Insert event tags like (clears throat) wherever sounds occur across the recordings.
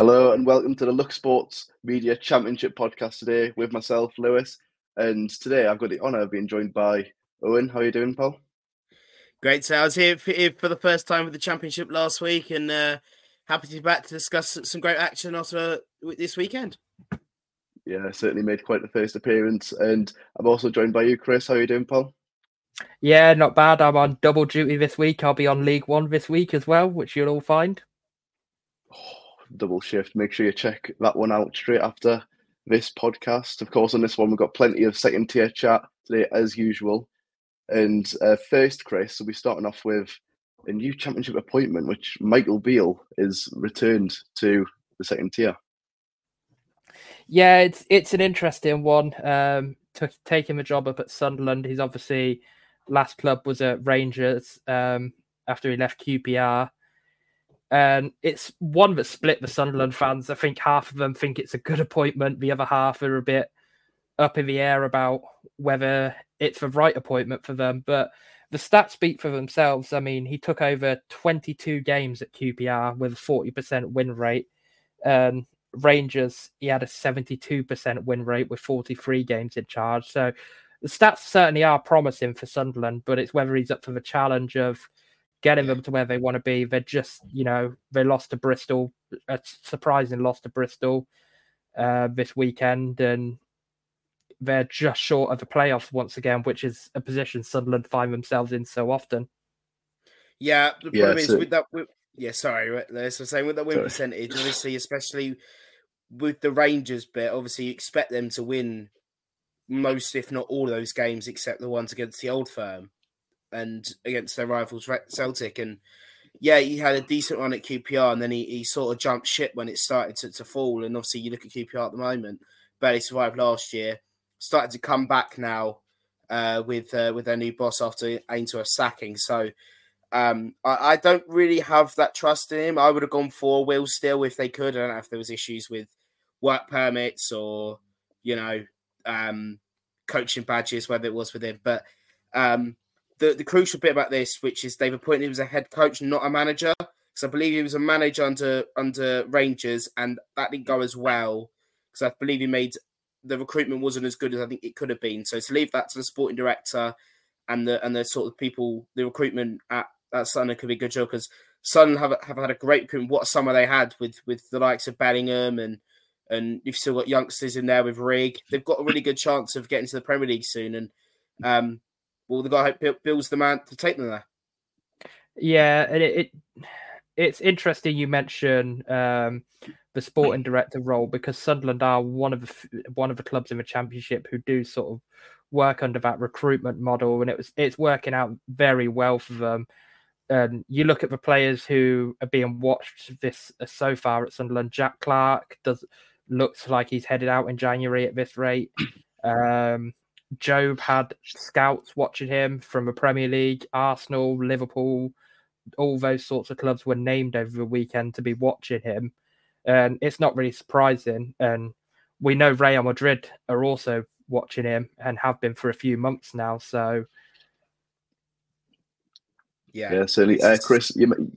Hello and welcome to the Look Sports Media Championship podcast today with myself, Lewis. And today I've got the honour of being joined by Owen. How are you doing, Paul? Great. So I was here for, here for the first time with the championship last week, and uh, happy to be back to discuss some great action after this weekend. Yeah, certainly made quite the first appearance. And I'm also joined by you, Chris. How are you doing, Paul? Yeah, not bad. I'm on double duty this week. I'll be on League One this week as well, which you'll all find. double shift. Make sure you check that one out straight after this podcast. Of course, on this one, we've got plenty of second tier chat today, as usual. And uh, first, Chris, we'll be starting off with a new championship appointment, which Michael Beale is returned to the second tier. Yeah, it's it's an interesting one. Um, to taking the job up at Sunderland, he's obviously last club was at Rangers um, after he left QPR. And it's one that split the Sunderland fans. I think half of them think it's a good appointment. The other half are a bit up in the air about whether it's the right appointment for them. But the stats speak for themselves. I mean, he took over 22 games at QPR with a 40% win rate. Um, Rangers, he had a 72% win rate with 43 games in charge. So the stats certainly are promising for Sunderland, but it's whether he's up for the challenge of getting them to where they want to be. They're just, you know, they lost to Bristol, a surprising loss to Bristol uh, this weekend, and they're just short of the playoffs once again, which is a position Sunderland find themselves in so often. Yeah, the Yeah, problem is so- with that. With, yeah, sorry, right, Les. I was saying with the win Sorry. percentage, obviously, especially with the Rangers bit, obviously, you expect them to win most, if not all, of those games, except the ones against the old firm and against their rivals Celtic. And yeah, he had a decent run at QPR, and then he, he sort of jumped ship when it started to, to fall. And obviously, you look at QPR at the moment, barely survived last year, started to come back now uh, with uh, with their new boss after Ainsworth sacking. So um, I, I don't really have that trust in him. I would have gone for Will Still if they could. I don't know if there was issues with work permits or you know um, coaching badges, whether it was with him. But um, the the crucial bit about this, which is they've appointed him as a head coach, not a manager. Because I believe he was a manager under under Rangers, and that didn't go as well. Because I believe he made the recruitment wasn't as good as I think it could have been. So to leave that to the sporting director and the and the sort of people, the recruitment at at Sunderland could be a good job because Sunderland have have had a great recruitment. What summer they had with with the likes of Bellingham and and you've still got youngsters in there with Rigg. They've got a really good chance of getting to the Premier League soon. And um, well, the guy Beale's the man to take them there. Yeah, and it, it it's interesting you mention um, the sporting director role because Sunderland are one of the one of the clubs in the championship who do sort of work under that recruitment model, and it was it's working out very well for them. and you look at the players who are being watched this uh, so far at Sunderland. Jack Clarke does looks like he's headed out in January at this rate. Um, Jobe had scouts watching him from the Premier League, Arsenal, Liverpool, all those sorts of clubs were named over the weekend to be watching him. And it's not really surprising. And we know Real Madrid are also watching him and have been for a few months now. So, yeah, yeah certainly. Uh, Chris, you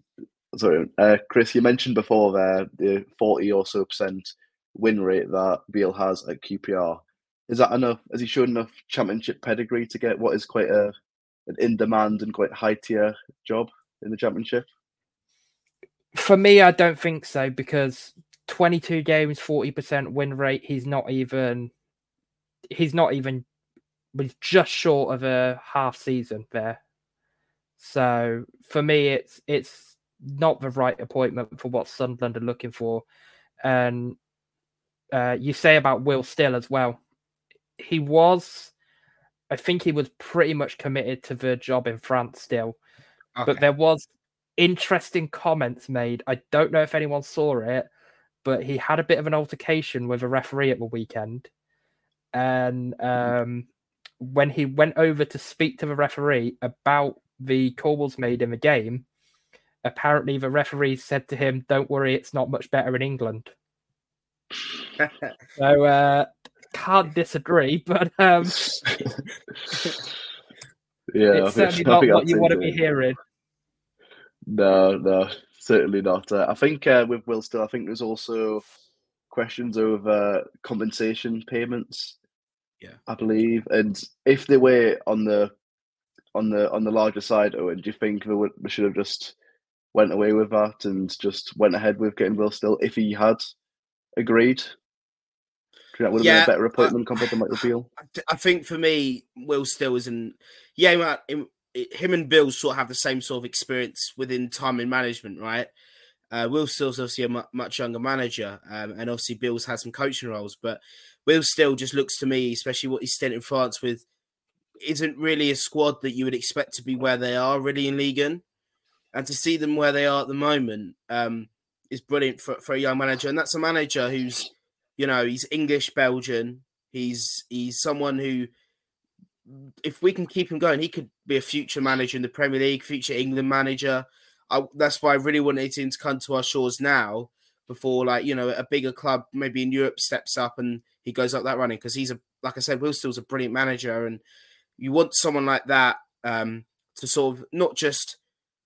sorry, uh, Chris, you mentioned before there the forty or so percent win rate that Beale has at QPR. Is that enough? Has he shown enough championship pedigree to get what is quite a an in demand and quite high tier job in the championship? For me, I don't think so because 22 games, 40% win rate. He's not even. He's not even. He's just short of a half season there. So for me, it's it's not the right appointment for what Sunderland are looking for. And uh, you say about Will Still as well. He was, I think he was pretty much committed to the job in France still. Okay. But there was interesting comments made. I don't know if anyone saw it, but he had a bit of an altercation with a referee at the weekend. And um, when he went over to speak to the referee about the calls made in the game, apparently the referee said to him, Don't worry, it's not much better in England. (laughs) so uh, can't disagree, but um, (laughs) yeah, it's certainly (laughs) not what you want to be hearing. No, no, certainly not. Uh, I think uh, with Will Still, I think there's also questions over compensation payments. Yeah, I believe, and if they were on the on the on the larger side, Owen, do you think they, would, they should have just went away with that and just went ahead with getting Will Still if he had agreed? That would have yeah, been a better appointment compared to Michael Beale. I think for me, Will Still isn't. Yeah, him and Beale sort of have the same sort of experience within time and management, right? Uh, Will Still's obviously a much younger manager, um, and obviously Beale's had some coaching roles, but Will Still just looks to me, especially what he's stint in France with, isn't really a squad that you would expect to be where they are really in Ligue 1. And to see them where they are at the moment um, is brilliant for, for a young manager. And that's a manager who's, you know, he's English Belgian. He's he's someone who if we can keep him going, he could be a future manager in the Premier League, future England manager. I, that's why I really wanted him to come to our shores now before, like you know, a bigger club maybe in Europe steps up and he goes up that running because he's a like I said, Will Still's a brilliant manager, and you want someone like that um, to sort of not just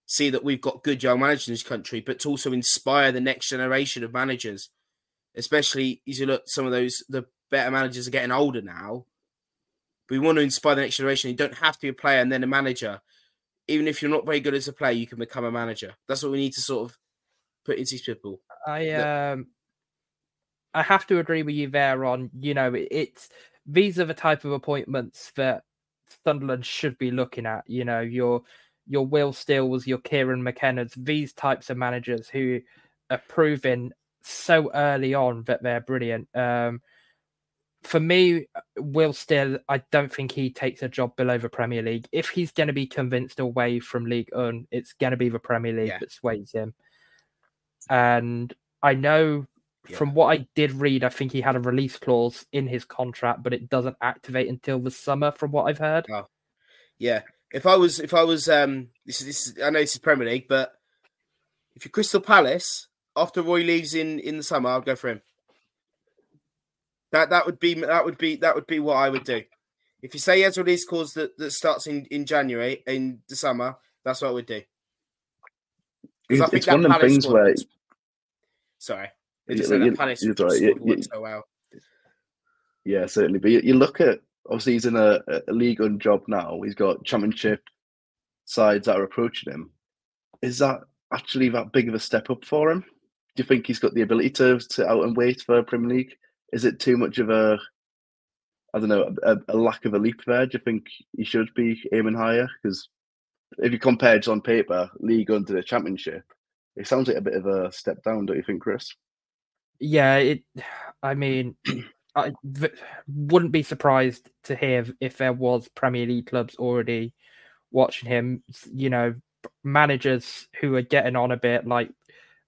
see that we've got good young managers in this country, but to also inspire the next generation of managers, especially as you look some of those the better managers are getting older now we want to inspire the next generation. You don't have to be a player and then a manager. Even if you're not very good as a player, you can become a manager. That's what we need to sort of put into these people. I um, I have to agree with you there. On you know, it's these are the type of appointments that Sunderland should be looking at. You know, your your Will Stills, your Kieran McKenna's, these types of managers who are proving so early on that they're brilliant. Um, for me, Will Still, I don't think he takes a job below the Premier League. If he's going to be convinced away from League One, it's going to be the Premier League yeah. that sways him. And I know yeah. from what I did read, I think he had a release clause in his contract, but it doesn't activate until the summer, from what I've heard. Oh, yeah. If I was, if I was, um, this is, this is, I know this is Premier League, but if you're Crystal Palace after Roy leaves in in the summer, I'll go for him. That that would be that would be that would be what I would do. If you say he has release clause that, that starts in, in January in the summer, that's what I would do. It's, it's one of the things where. Sorry, just you, Palace you, right. you, you, so well. Yeah, certainly. But you, you look at obviously he's in a, a league on job now. He's got championship sides that are approaching him. Is that actually that big of a step up for him? Do you think he's got the ability to sit out and wait for Premier League? is it too much of a I don't know a, a lack of a leap there? Do you think he should be aiming higher? Because if you compare just on paper, league under the championship, it sounds like a bit of a step down, don't you think, Chris? Yeah, it. I mean, I wouldn't be surprised to hear if there was Premier League clubs already watching him. You know, managers who are getting on a bit, like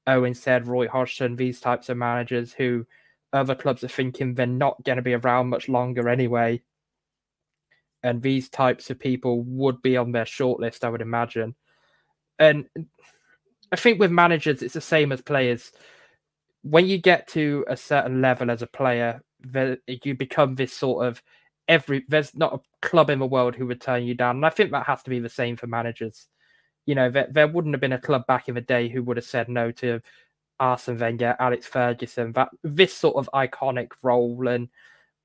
Owen said, Roy Hodgson, these types of managers who other clubs are thinking they're not going to be around much longer anyway. And these types of people would be on their shortlist, I would imagine. And I think with managers, it's the same as players. When you get to a certain level as a player, you become this sort of every. There's not a club in the world who would turn you down, and I think that has to be the same for managers. You know, there, there wouldn't have been a club back in the day who would have said no to Arsene Wenger, Alex Ferguson, that this sort of iconic role. And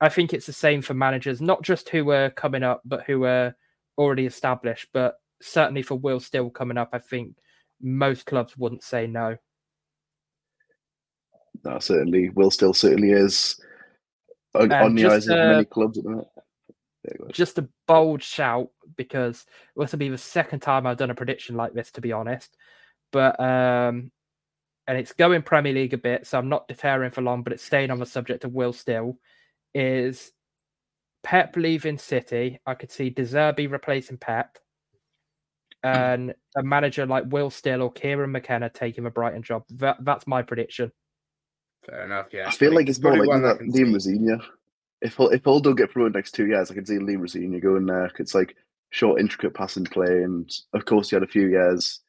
I think it's the same for managers, not just who are coming up, but who are already established. But certainly for Will Still coming up, I think most clubs wouldn't say no. No, certainly. Will Still certainly is uh, on, on the eyes of many clubs at the. Just a bold shout because this will be the second time I've done a prediction like this, to be honest. But um, and it's going Premier League a bit, so I'm not deferring for long, but it's staying on the subject of Will Still. Is Pep leaving City? I could see De Zerbi replacing Pep, and a manager like Will Still or Kieran McKenna taking a Brighton job. That, that's my prediction. Fair enough. Yeah, I feel like it's more like that Liam Rosenior. If if Hull don't get promoted next two years, I can see Liam Rosenior going there. It's like short, intricate passing play, and of course, he had a few years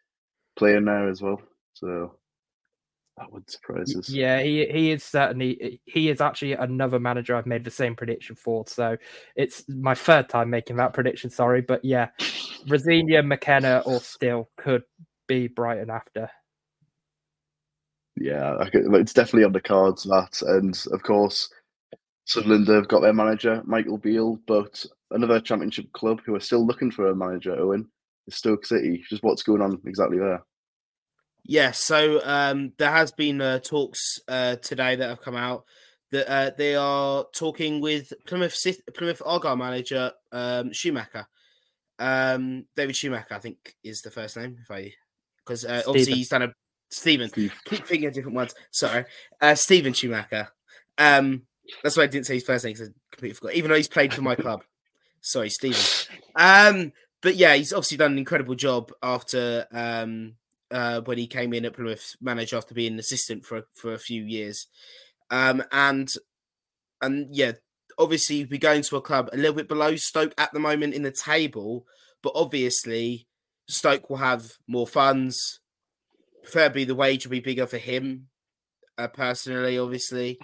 playing there as well. So that would surprise us. Yeah, he he is certainly he is actually another manager I've made the same prediction for. So it's my third time making that prediction. Sorry, but yeah, Rosenior, McKenna, or Still could be Brighton after. Yeah, it's definitely on the cards that, and of course, Sunderland have got their manager Michael Beale, but another Championship club who are still looking for a manager. Owen is Stoke City. Just what's going on exactly there? Yeah, so um, there has been uh, talks uh, today that have come out that uh, they are talking with Plymouth Plymouth Argyle manager um, Schumacher. Um, David Schumacher, I think, is the first name. If I because uh, obviously he's done a Steven. Steve. Keep thinking of different ones. Sorry, uh, Steven Schumacher. Um, that's why I didn't say his first name because I completely forgot. Even though he's played for my club. Sorry, Steven. Um, but yeah, he's obviously done an incredible job after um, uh, when he came in at Plymouth manager after being an assistant for for a few years, um, and and yeah, obviously we're going to a club a little bit below Stoke at the moment in the table, but obviously Stoke will have more funds. Preferably, the wage will be bigger for him. Uh, personally, obviously,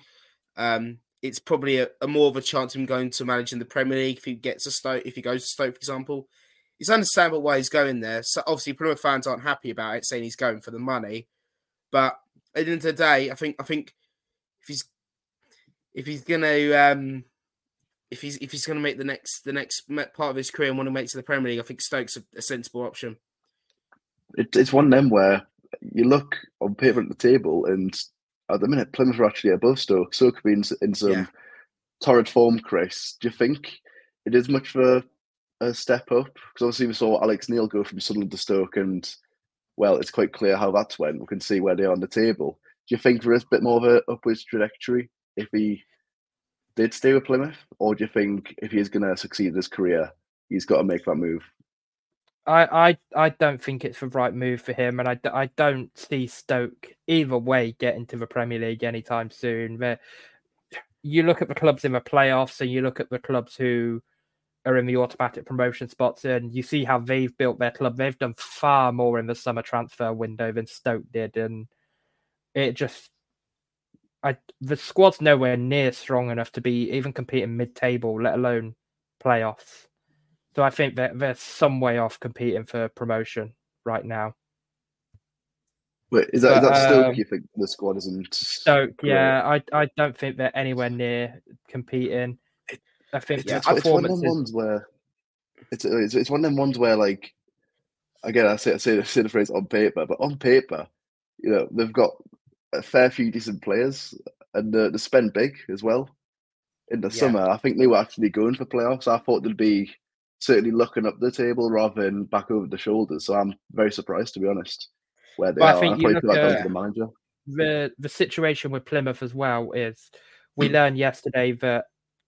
um, it's probably a, a, more of a chance of him going to manage in the Premier League if he gets a Stoke. If he goes to Stoke, for example, it's understandable why he's going there. So obviously, Plymouth fans aren't happy about it, saying he's going for the money. But at the end of the day, I think I think if he's if he's gonna um, if he's if he's gonna make the next the next part of his career and want to make to the Premier League, I think Stokes a, a sensible option. It, it's one of them where you look on paper at the table, and at the minute Plymouth are actually above Stoke. Stoke being in some yeah. torrid form, Chris. Do you think it is much of a step up? Because obviously we saw Alex Neil go from Sunderland to Stoke, and well, it's quite clear how that's went. We can see where they are on the table. Do you think there is a bit more of an upwards trajectory if he did stay with Plymouth, or do you think if he's going to succeed in his career, he's got to make that move? I, I, I don't think it's the right move for him, and I, I don't see Stoke either way getting to the Premier League anytime soon. But you look at the clubs in the playoffs, and you look at the clubs who are in the automatic promotion spots, and you see how they've built their club. They've done far more in the summer transfer window than Stoke did, and it just, I the squad's nowhere near strong enough to be even competing mid-table, let alone playoffs. So I think that they're some way off competing for promotion right now. Wait, is that, but, is that Stoke? Um, you think the squad isn't Stoke? Yeah, I I don't think they're anywhere near competing. I think it's, yeah, it's, one of them ones where it's, it's it's one of them ones where like again I say I say, I say the phrase on paper, but on paper, you know they've got a fair few decent players and uh, they spend big as well. In the yeah. summer, I think they were actually going for playoffs. I thought they'd be certainly looking up the table rather than back over the shoulders. So I'm very surprised, to be honest, where they well, are. I think I you look at, the manager. The the situation with Plymouth as well is we (clears throat) learned yesterday that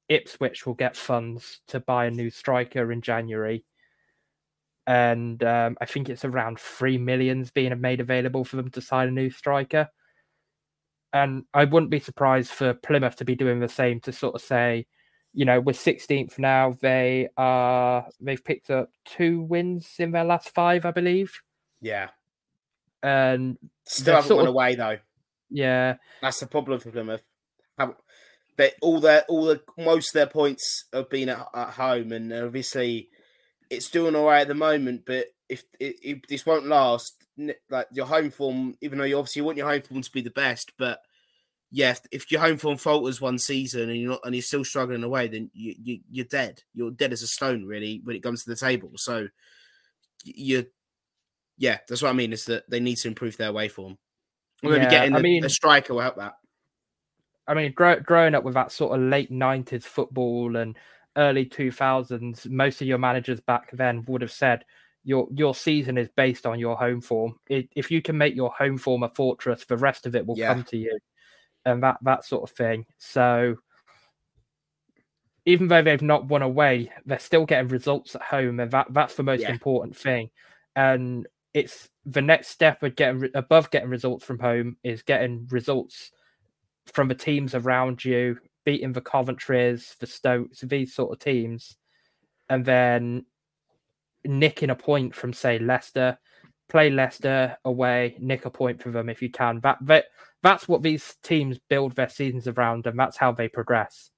Ipswich will get funds to buy a new striker in January. and um, I think it's around three millions being made available for them to sign a new striker. And I wouldn't be surprised for Plymouth to be doing the same to sort of say, you know, we're 16th now. They are they've picked up two wins in their last five, I believe. Yeah, and still haven't won of, away though. Yeah, that's the problem for Plymouth. They all their all the most of their points have been at, at home, and obviously it's doing all right at the moment. But if, if, if this won't last, like your home form, even though you obviously want your home form to be the best, but yeah, if, your home form falters one season and you're not and you're still struggling away, then you, you you're dead. You're dead as a stone, really, when it comes to the table. So you, yeah, that's what I mean. Is that they need to improve their way form. Maybe yeah, getting a, I mean, a striker will help that. I mean, grow, growing up with that sort of late '90s football and early 2000s, most of your managers back then would have said your your season is based on your home form. It, if you can make your home form a fortress, the rest of it will yeah. come to you and that that sort of thing. So even though they've not won away, they're still getting results at home, and that that's the most yeah. important thing. And it's the next step of getting above getting results from home is getting results from the teams around you, beating the Coventries, the Stokes, these sort of teams, and then nicking a point from say Leicester, play Leicester away, nick a point for them if you can. That that that's what these teams build their seasons around, and that's how they progress.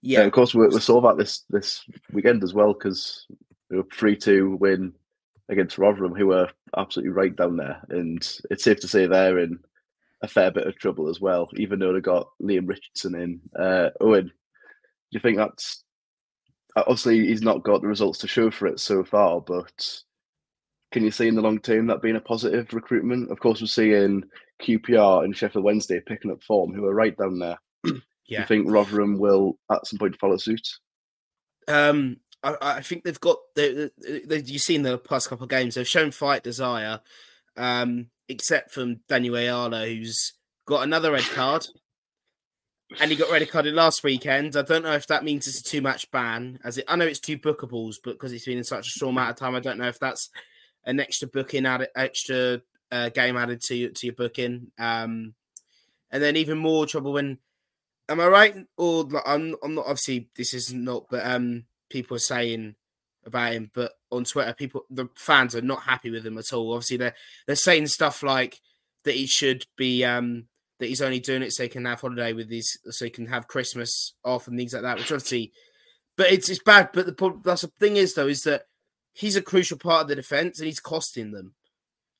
Yeah, of course, we, we saw that this this weekend as well because we were three two win against Rotherham, who were absolutely right down there, and it's safe to say they're in a fair bit of trouble as well, even though they got Leam Richardson in. Uh, Owen, do you think that's obviously he's not got the results to show for it so far, but can you see in the long term that being a positive recruitment? Of course, we're seeing QPR and Sheffield Wednesday picking up form, who are right down there. yeah. (clears throat) Do you think Rotherham will at some point follow suit? Um, I, I think they've got. They, they, you've seen the past couple of games. They've shown fight desire, um, except from Daniel Ayala, who's got another red card, and he got red carded last weekend. I don't know if that means it's a two match ban. As it, I know it's two bookables, but because it's been in such a short amount of time, I don't know if that's an extra booking added, extra uh, game added to to your booking. Um, and then even more trouble when, am I right? Or I'm I'm not obviously this is not, but um, people are saying about him, but on Twitter, people the fans are not happy with him at all. Obviously, they're they're saying stuff like that he should be um that he's only doing it so he can have holiday with these, so he can have Christmas off and things like that. Which obviously, but it's it's bad. But the that's the thing is though is that he's a crucial part of the defense and he's costing them.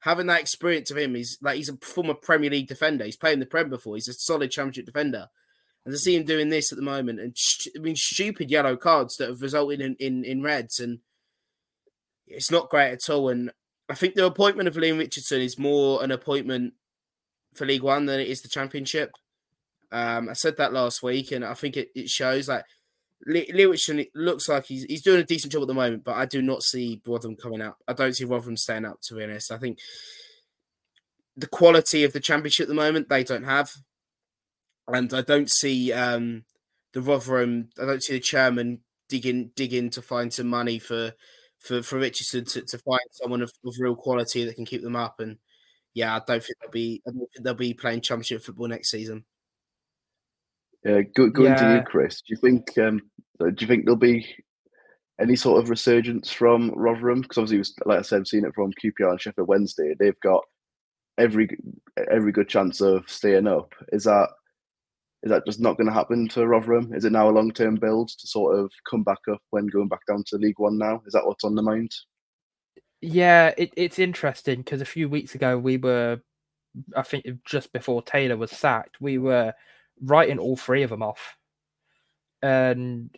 Having that experience of him, he's like he's a former Premier League defender. He's played in the Prem before. He's a solid Championship defender, and to see him doing this at the moment, and sh- I mean, stupid yellow cards that have resulted in, in in reds, and it's not great at all. And I think the appointment of Leam Richardson is more an appointment for League One than it is the Championship. Um, I said that last week, and I think it, it shows like Lewisham looks like he's he's doing a decent job at the moment, but I do not see Rotherham coming up. I don't see Rotherham staying up. To be honest, I think the quality of the championship at the moment they don't have, and I don't see um, the Rotherham. I don't see the chairman digging digging to find some money for for for Richardson to, to find someone of, of real quality that can keep them up. And yeah, I don't think they'll be. I don't think they'll be playing championship football next season. Uh, go, going yeah. to you, Chris. Do you think um, do you think there'll be any sort of resurgence from Rotherham? Because obviously, was, like I said, I've seen it from QPR and Sheffield Wednesday. They've got every every good chance of staying up. Is that is that just not going to happen to Rotherham? Is it now a long term build to sort of come back up when going back down to League One? Now is that what's on the mind? Yeah, it, it's interesting because a few weeks ago we were, I think just before Taylor was sacked, we were writing all three of them off. And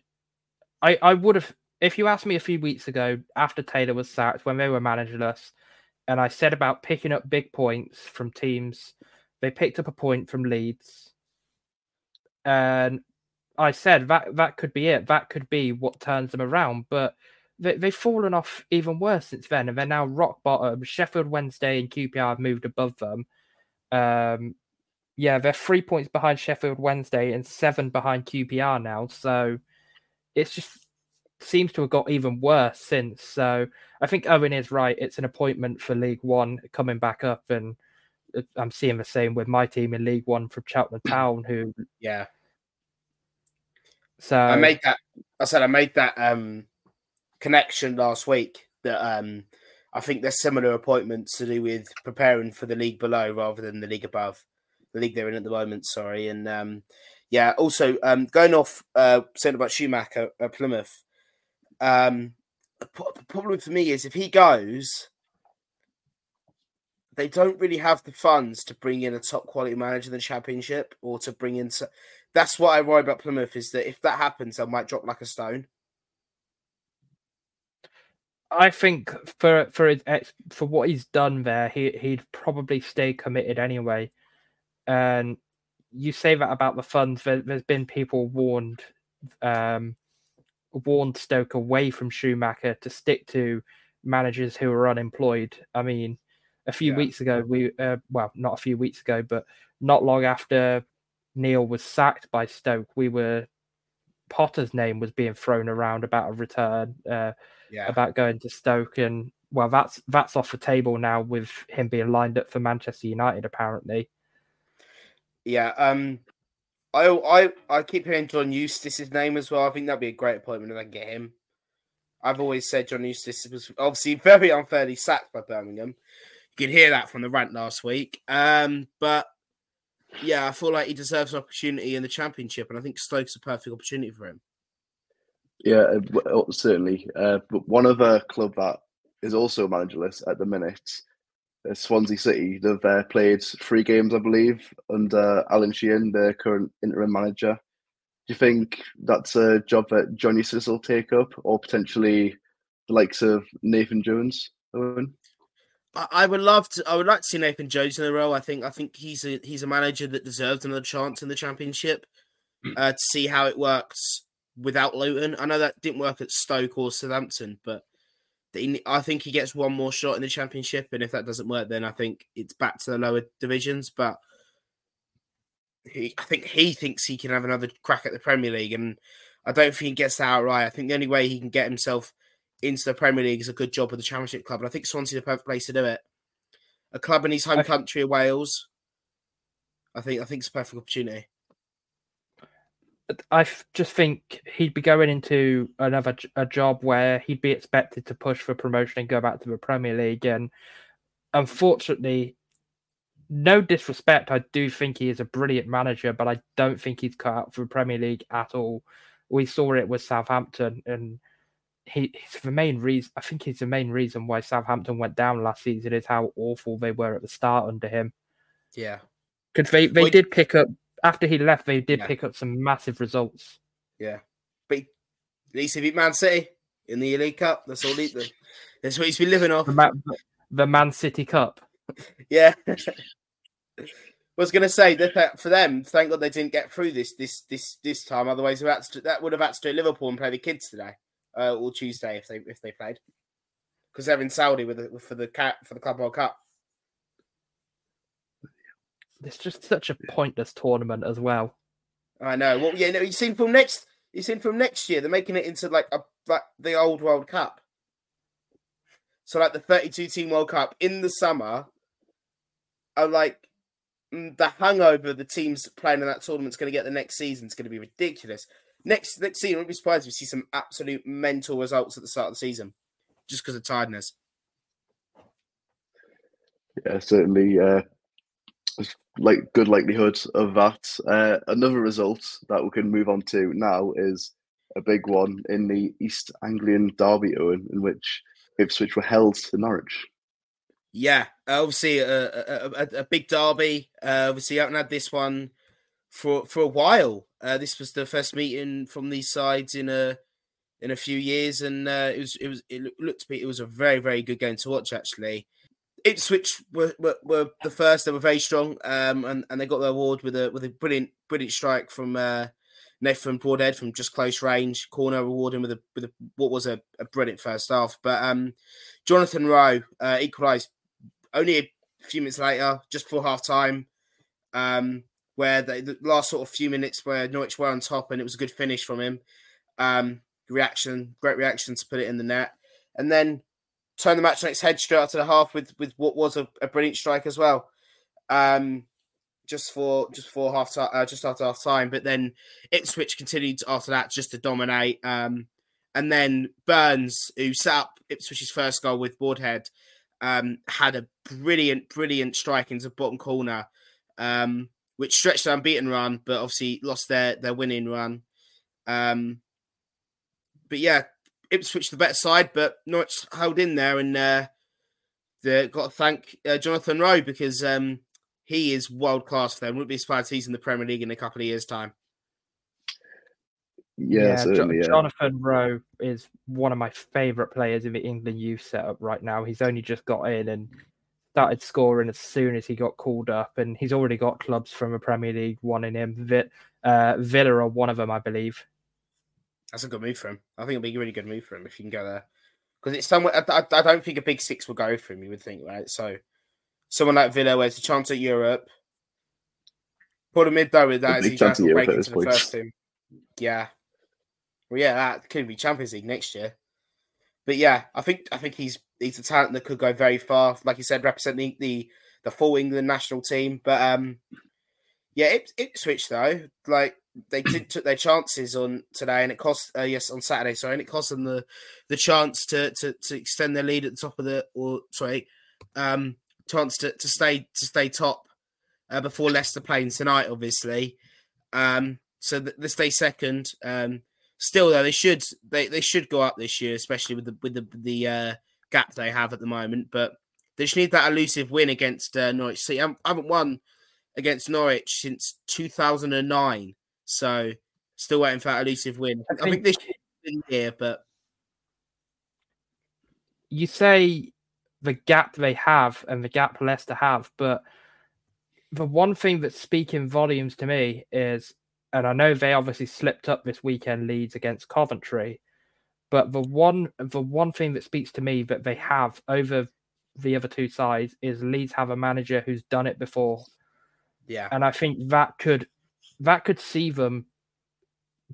I I would have if you asked me a few weeks ago after Taylor was sacked when they were managerless, and I said about picking up big points from teams, they picked up a point from Leeds, and I said that that could be it. That could be what turns them around, but. They, they've fallen off even worse since then, and they're now rock bottom. Sheffield Wednesday and QPR have moved above them. Um, yeah, they're three points behind Sheffield Wednesday and seven behind QPR now. So it's just seems to have got even worse since. So I think Owen is right. It's an appointment for League One coming back up, and uh, I'm seeing the same with my team in League One from Cheltenham Town, who yeah. So I made that. I said I made that um, connection last week. That um, I think there's similar appointments to do with preparing for the league below rather than the league above, the league they're in at the moment. Sorry, and um, yeah, also um, going off uh, saying about Schumacher at Plymouth. Um, the problem for me is if he goes, they don't really have the funds to bring in a top quality manager in the championship or to bring in. So- That's what I worry about Plymouth is that if that happens, they might drop like a stone. I think for for his ex, for what he's done there, he he'd probably stay committed anyway. And you say that about the funds. There, has been people warned, um, warned Stoke away from Schumacher to stick to managers who are unemployed. I mean, a few yeah. weeks ago, we uh, well, not a few weeks ago, but not long after Neil was sacked by Stoke, we were Potter's name was being thrown around about a return, uh, yeah. about going to Stoke, and well, that's that's off the table now with him being lined up for Manchester United, apparently. Yeah, um, I I I keep hearing John Eustace's name as well. I think that'd be a great appointment if I get him. I've always said John Eustace was obviously (laughs) very unfairly sacked by Birmingham. You can hear that from the rant last week. Um, but yeah, I feel like he deserves an opportunity in the championship, and I think Stoke's a perfect opportunity for him. Yeah, uh, oh, certainly. Uh, but one other club that is also managerless at the minute Swansea City. They've uh, played three games, I believe, under Alan Sheehan, the current interim manager. Do you think that's a job that Johnny Eustace will take up, or potentially the likes of Nathan Jones? Owen? I would love to. I would like to see Nathan Jones in a role. I think. I think he's a he's a manager that deserves another chance in the championship hmm. uh, to see how it works without Luton. I know that didn't work at Stoke or Southampton, but I think he gets one more shot in the championship. And if that doesn't work, then I think it's back to the lower divisions. But he, I think he thinks he can have another crack at the Premier League, and I don't think he gets that outright. I think the only way he can get himself into the Premier League is a good job with the Championship club. And I think Swansea's the perfect place to do it. A club in his home country of Wales. I think I think it's a perfect opportunity. I just think he'd be going into another a job where he'd be expected to push for promotion and go back to the Premier League. And unfortunately, no disrespect, I do think he is a brilliant manager, but I don't think he's cut out for the Premier League at all. We saw it with Southampton, and he, he's the main reason. I think he's the main reason why Southampton went down last season is how awful they were at the start under him. Yeah, because they they well, did pick up after he left. They did yeah. pick up some massive results. Yeah, but at least he beat Man City in the Elite Cup. That's all. He, that's what he's been living off. The Man, the Man City Cup. yeah. (laughs) was going to say that for them, thank God they didn't get through this this this this time. Otherwise, that would have had to do Liverpool and play the kids today uh, or Tuesday if they if they played, because they're in Saudi with the, for the cat for the Club World Cup. It's just such a pointless tournament as well. I know. Well, yeah, no, you seen from next. You seen from next year. They're making it into like a like the old World Cup. So like the 32 team World Cup in the summer. Are like mm, the hangover the teams playing in that tournament is going to get the next season is going to be ridiculous next next season, I would be surprised if we see some absolute mental results at the start of the season, just because of tiredness. Yeah, certainly. Uh, like good likelihood of that. Uh, another result that we can move on to now is a big one in the East Anglian Derby, Owen, in which Ipswich were held to Norwich. Yeah, obviously a, a, a, a big derby. Uh, obviously, I haven't had this one for for a while. Uh, this was the first meeting from these sides in a in a few years, and uh, it was it was it looked to be it was a very very good game to watch actually. Ipswich were, were, were the first; they were very strong, um, and and they got the award with a with a brilliant brilliant strike from uh, Nathan Broadhead from just close range corner, rewarding with a with a, what was a, a brilliant first half. But um, Jonathan Rowe uh, equalised only a few minutes later, just before half time. Um, where they, the last sort of few minutes where Norwich were on top and it was a good finish from him. Um, reaction, great reaction to put it in the net, and then turn the match on its head straight after the half with with what was a, a brilliant strike as well. Um, just for just for half time, uh, just after half time. But then Ipswich continued after that just to dominate. Um, and then Burns, who set up Ipswich's first goal with Broadhead, um, had a brilliant, brilliant strike into bottom corner, um, which stretched their unbeaten run, but obviously lost their their winning run. Um, but yeah, Ipswich the better side, but Norwich held in there, and uh, they got to thank uh, Jonathan Rowe because um, he is world class for them. Wouldn't be surprised he's in the Premier League in a couple of years' time. Yeah, Jo- certainly. yeah. Jonathan Rowe is one of my favourite players in the England youth setup right now. He's only just got in and started scoring as soon as he got called up, and he's already got clubs from the Premier League wanting him. Vi- uh, Villa are one of them, I believe. That's a good move for him. I think it'll be a really good move for him if you can go there. Because it's somewhere, I, I, I don't think a big six will go for him, you would think, right? So someone like Villa, where it's a chance at Europe, put him mid though with that. A he chance tries to break into the first team. Yeah. Well, yeah, that could be Champions League next year. But yeah, I think I think he's he's a talent that could go very far. Like you said, representing the the full England national team. But um, yeah, Ip, Ipswich though, like they did took their chances on today, and it cost uh, yes on Saturday. Sorry, and it cost them the the chance to to to extend their lead at the top of the or sorry, um, chance to to stay to stay top uh, before Leicester playing tonight. Obviously, um, so th- they stay second. Um, still though, they should they they should go up this year, especially with the with the the uh, gap they have at the moment. But they just need that elusive win against uh, Norwich City. I haven't won against Norwich since 2009. So still waiting for that elusive win. I, think, think- this year, here, but you say the gap they have and the gap Leicester have, but the one thing that's speaking volumes to me is, and I know they obviously slipped up this weekend leads against Coventry, but the one the one thing that speaks to me that they have over the other two sides is Leeds have a manager who's done it before, yeah, and I think that could that could see them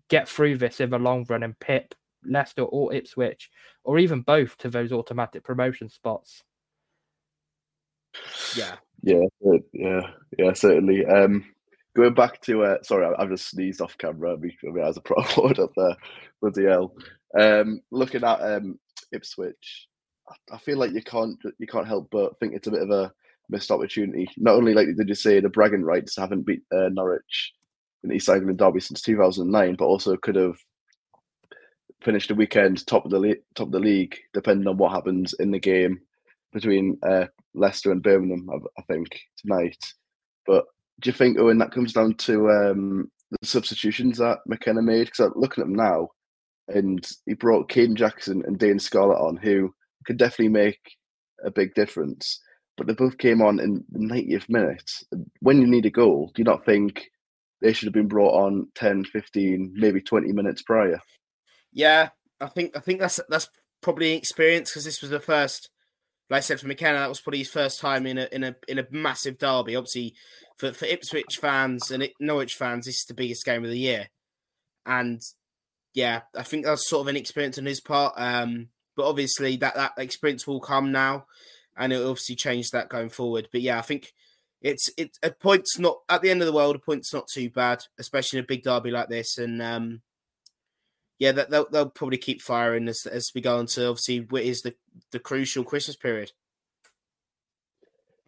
get through this in the long run and pip Leicester or Ipswich or even both to those automatic promotion spots. yeah, Yeah, yeah, yeah, certainly. Um, going back to uh, sorry, I, I've just sneezed off camera. I mean, as a (laughs) pro word up there, bloody hell. Um, looking at um, Ipswich, I, I feel like you can't you can't help but think it's a bit of a missed opportunity. Not only like did you say the bragging rights haven't beat uh, Norwich in East Anglia derby since two thousand nine, but also could have finished the weekend top of the le- top of the league, depending on what happens in the game between uh, Leicester and Birmingham. I, I think tonight. But do you think, Owen, that comes down to um, the substitutions that McKenna made? Because I'm looking at them now, and he brought Kayden Jackson and Dane Scarlett on, who could definitely make a big difference. But they both came on in the 90th minute. When you need a goal, do you not think they should have been brought on 10, 15, maybe 20 minutes prior? yeah. I think I think that's that's probably experience because this was the first. Like I said for McKenna, that was probably his first time in a in a in a massive derby. Obviously, for, for Ipswich fans and Norwich fans, this is the biggest game of the year. And yeah, I think that's sort of an experience on his part. Um, but obviously that that experience will come now, and it'll obviously change that going forward. But yeah, I think it's it's a point's not at the end of the world. A point's not too bad, especially in a big derby like this. And um, yeah, that they'll, they'll probably keep firing as as we go into obviously what is the the crucial Christmas period.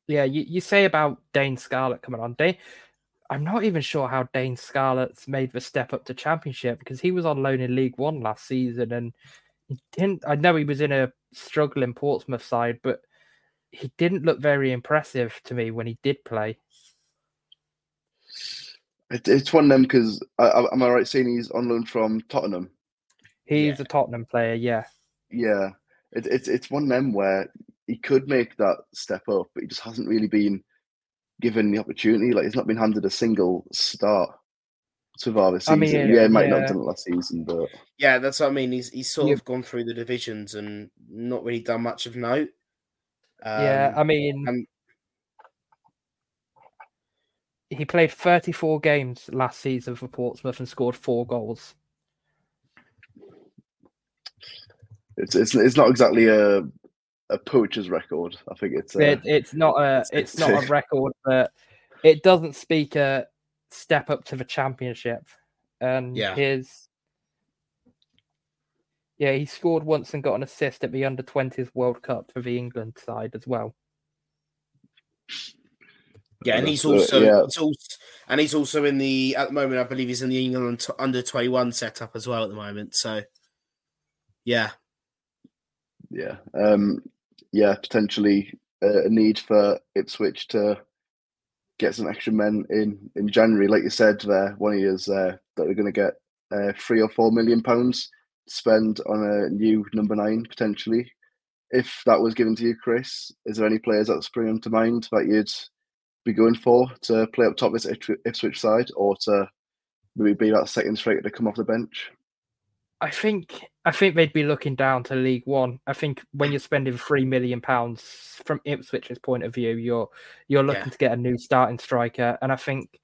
Yeah, you, you say about Dane Scarlett coming on. Dane, I'm not even sure how Dane Scarlett's made the step up to championship because he was on loan in League One last season and didn't. I know he was in a struggling Portsmouth side, but he didn't look very impressive to me when he did play. It, it's one of them because am I right saying he's on loan from Tottenham? He's Yeah. a Tottenham player, yeah. Yeah, it, it's it's one of them where he could make that step up, but he just hasn't really been given the opportunity. Like he's not been handed a single start so far this I season. mean, yeah, he might not have done it last season, but Yeah, that's what I mean. He's he's sort Yeah. of gone through the divisions and not really done much of note. Yeah, Um, I mean, and- he played 34 games last season for Portsmouth and scored four goals. it's it's it's not exactly a a poacher's record. I think it's uh, it, it's not a it's, it's not a (laughs) record, but it doesn't speak a step up to the championship. And Yeah. his yeah, he scored once and got an assist at the under twenties World Cup for the England side as well. Yeah, and he's also, yeah. he's also and he's also in the at the moment. I believe he's in the England under twenty one setup as well at the moment. So, yeah, yeah, um, yeah, potentially uh, a need for Ipswich to get some extra men in in January, like you said there. One of yours uh, that they're going to get uh, three or four million pounds to spend on a new number nine potentially. If that was given to you, Chris, is there any players that spring into mind that you'd be going for to play up top this Ipswich- Ipswich side, or to maybe be that second striker to come off the bench? I think I think they'd be looking down to League One. I think when you're spending three million pounds from Ipswich's point of view, you're you're looking Yeah. to get a new starting striker, and I think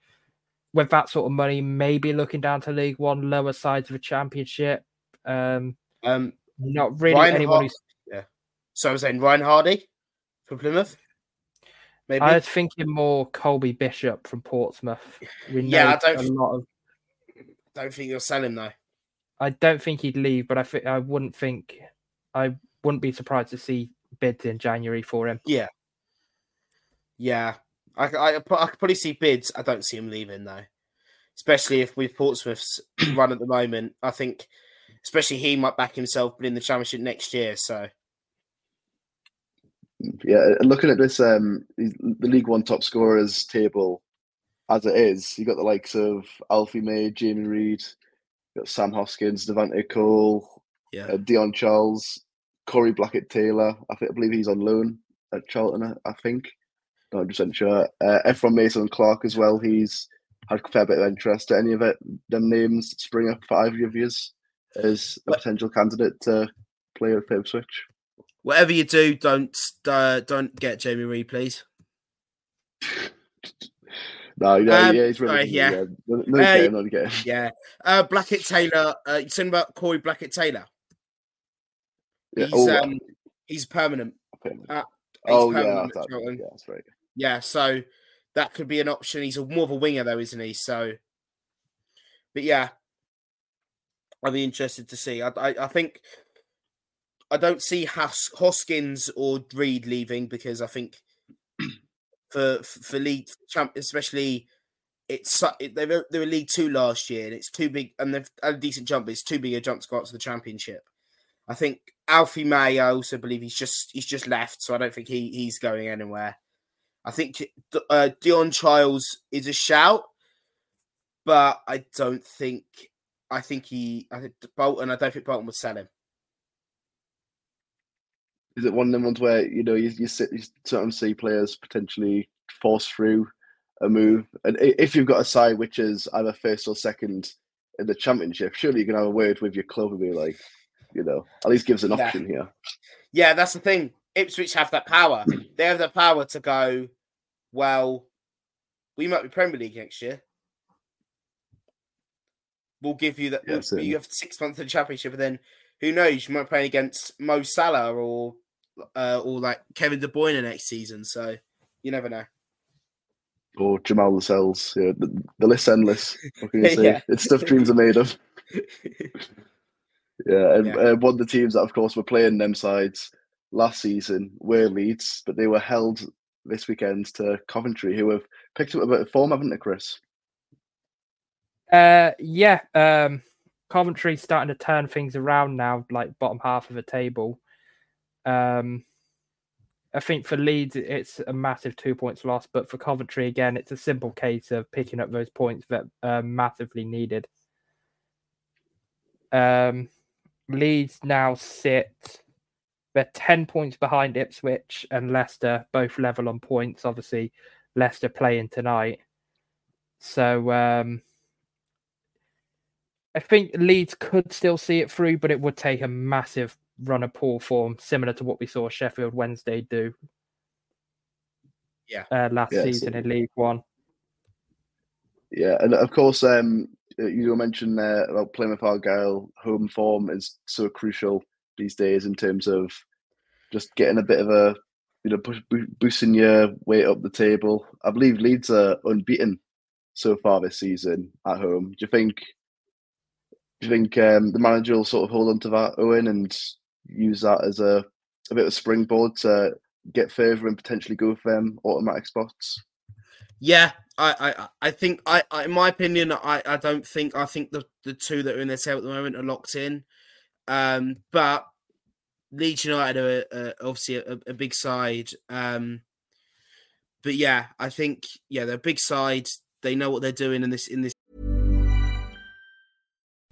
with that sort of money, maybe looking down to League One, lower sides of the Championship. Um, um, not really Ryan anyone who's. so I was saying Ryan Hardie for Plymouth. Maybe I was thinking more Colby Bishop from Portsmouth. We know Yeah, I don't a lot of. don't think you'll sell him though. I don't think he'd leave, but I think I wouldn't think I wouldn't be surprised to see bids in January for him. Yeah, yeah. I, I, I could probably see bids. I don't see him leaving though, especially if with Portsmouth's (clears throat) run at the moment. I think, especially he might back himself, but in the championship next year. So Yeah, and looking at this, um, the League One top scorers table as it is, you got the likes of Alfie May, Jamie Reid, you got Sam Hoskins, Devante Cole, yeah, uh, Dion Charles, Corey Blackett Taylor. I think I believe he's on loan at Charlton. I- I think, not hundred percent sure. Uh, Ephron Mason Clark as well. He's had a fair bit of interest. Do any of it, them names spring up for either of yous as a potential candidate to play at Ipswich? whatever you do, don't uh, don't get Jamie Reid, please. (laughs) No, yeah, Um, yeah, he's really yeah. yeah. No, no Uh, game. Yeah, uh, Blackett Taylor. Uh, you talking about Corey Blackett Taylor? Yeah. He's Oh, um he's permanent. okay. uh, he's oh yeah, permanent that, yeah, that's right. Yeah, so that could be an option. He's a more of a winger though, isn't he? So, but yeah, I'll be interested to see. I I, I think I don't see Hos- Hoskins or Reid leaving because I think (clears throat) for for league champ, especially it's it, they were they were League Two last year, and it's too big, and they've had a decent jump. but It's too big a jump to go up to the Championship. I think Alfie May. I also believe he's just he's just left, so I don't think he he's going anywhere. I think uh, Dion Childs is a shout, but I don't think. I think he. I think Bolton. I don't think Bolton would sell him. Is it one of them ones where you know you you, sit, you sometimes see players potentially force through a move, and if you've got a side which is either first or second in the championship, surely you can have a word with your club and be like, you know, at least gives an Yeah. option here. Yeah, that's the thing. Ipswich have that power. they have the power to go. Well, we might be Premier League next year. We'll give you that. Yeah, we'll- you have six months of the championship, and then who knows? You might play against Mo Salah or uh, or like Kevin De Bruyne next season. So you never know. Or Jamal Lascelles, yeah, the, the list's endless. What can you (laughs) say? Yeah. It's stuff dreams are made of. (laughs) Yeah, and Yeah. Uh, one of the teams that, of course, were playing them sides last season were Leeds, but they were held this weekend to Coventry, who have picked up a bit of form, haven't they, Chris? Uh, yeah. Um, Coventry's starting to turn things around now, like bottom half of the table. Um, I think for Leeds it's a massive two points loss, but for Coventry again, it's a simple case of picking up those points that are massively needed. Um, Leeds now sit they're ten points behind Ipswich and Leicester, both level on points. Obviously, Leicester playing tonight, so um, I think Leeds could still see it through, but it would take a massive run of poor form, similar to what we saw Sheffield Wednesday do. Yeah. uh, last Yeah, season so- in League One. Yeah, and of course, um, you mentioned there about Plymouth Argyle home form is so crucial these days in terms of just getting a bit of a you know push, boosting your way up the table. I believe Leeds are unbeaten so far this season at home. Do you think? Do you think um, the manager will sort of hold on to that, Owen, and use that as a a bit of a springboard to get further and potentially go for them automatic spots? Yeah, I, I, I think I, I, in my opinion, I, I don't think I think the, the two that are in their tail at the moment are locked in. Um, but Leeds United are, are obviously a, a, big side. Um, but yeah, I think yeah they're a big side. They know what they're doing in this in this.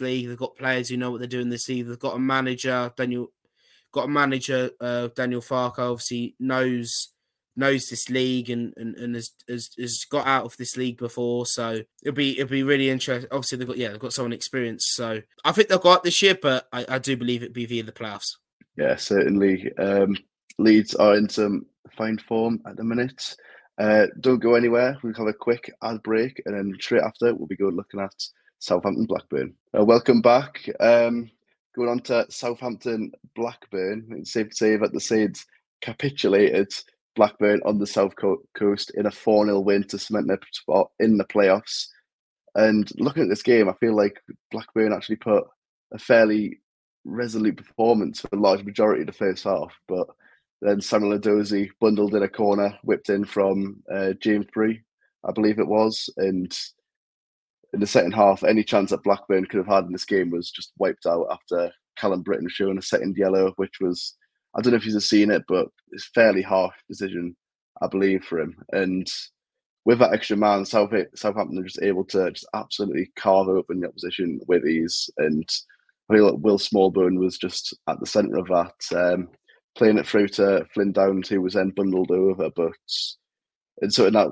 League, they've got players who know what they're doing this league. They've got a manager, Daniel. Got a manager, uh, Daniel Farke, obviously knows knows this league and, and, and has, has, has got out of this league before. So it'll be it'll be really interesting. Obviously they've got yeah, they've got someone experienced. So I think they'll go this year, but I, I do believe it'll be via the playoffs. Yeah, certainly. Um, Leeds are in some fine form at the minute. Uh, don't go anywhere. We'll have a quick ad break, and then straight after we'll be going looking at Southampton Blackburn. Uh, welcome back. Um, going on to Southampton Blackburn. It's safe to say that the Saints capitulated Blackburn on the south coast in a 4 0 win to cement their spot in the playoffs. And looking at this game, I feel like Blackburn actually put a fairly resolute performance for the large majority of the first half. But then Samuel Edozie bundled in a corner, whipped in from uh, James Bree, I believe it was. And in the second half, any chance that Blackburn could have had in this game was just wiped out after Callum Brittain showing a second yellow, which was I don't know if he's seen it, but it's fairly harsh decision, I believe, for him. And with that extra man, South, Southampton are just able to just absolutely carve open the opposition with ease. And I feel like Will Smallbone was just at the centre of that, um, playing it through to Flynn Downes, who was then bundled over. But and so in that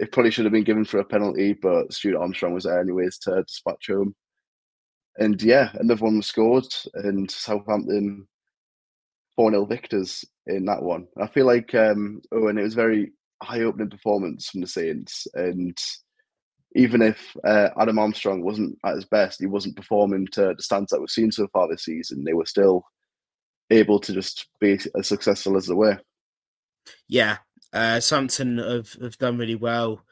it probably should have been given for a penalty, but Stuart Armstrong was there anyways to dispatch home. And yeah, another one was scored, and Southampton 4 0 victors in that one. I feel like, um, oh, and it was very high opening performance from the Saints. And even if uh, Adam Armstrong wasn't at his best, he wasn't performing to the stands that we've seen so far this season, they were still able to just be as successful as they were. Yeah, uh, Southampton have, have done really well.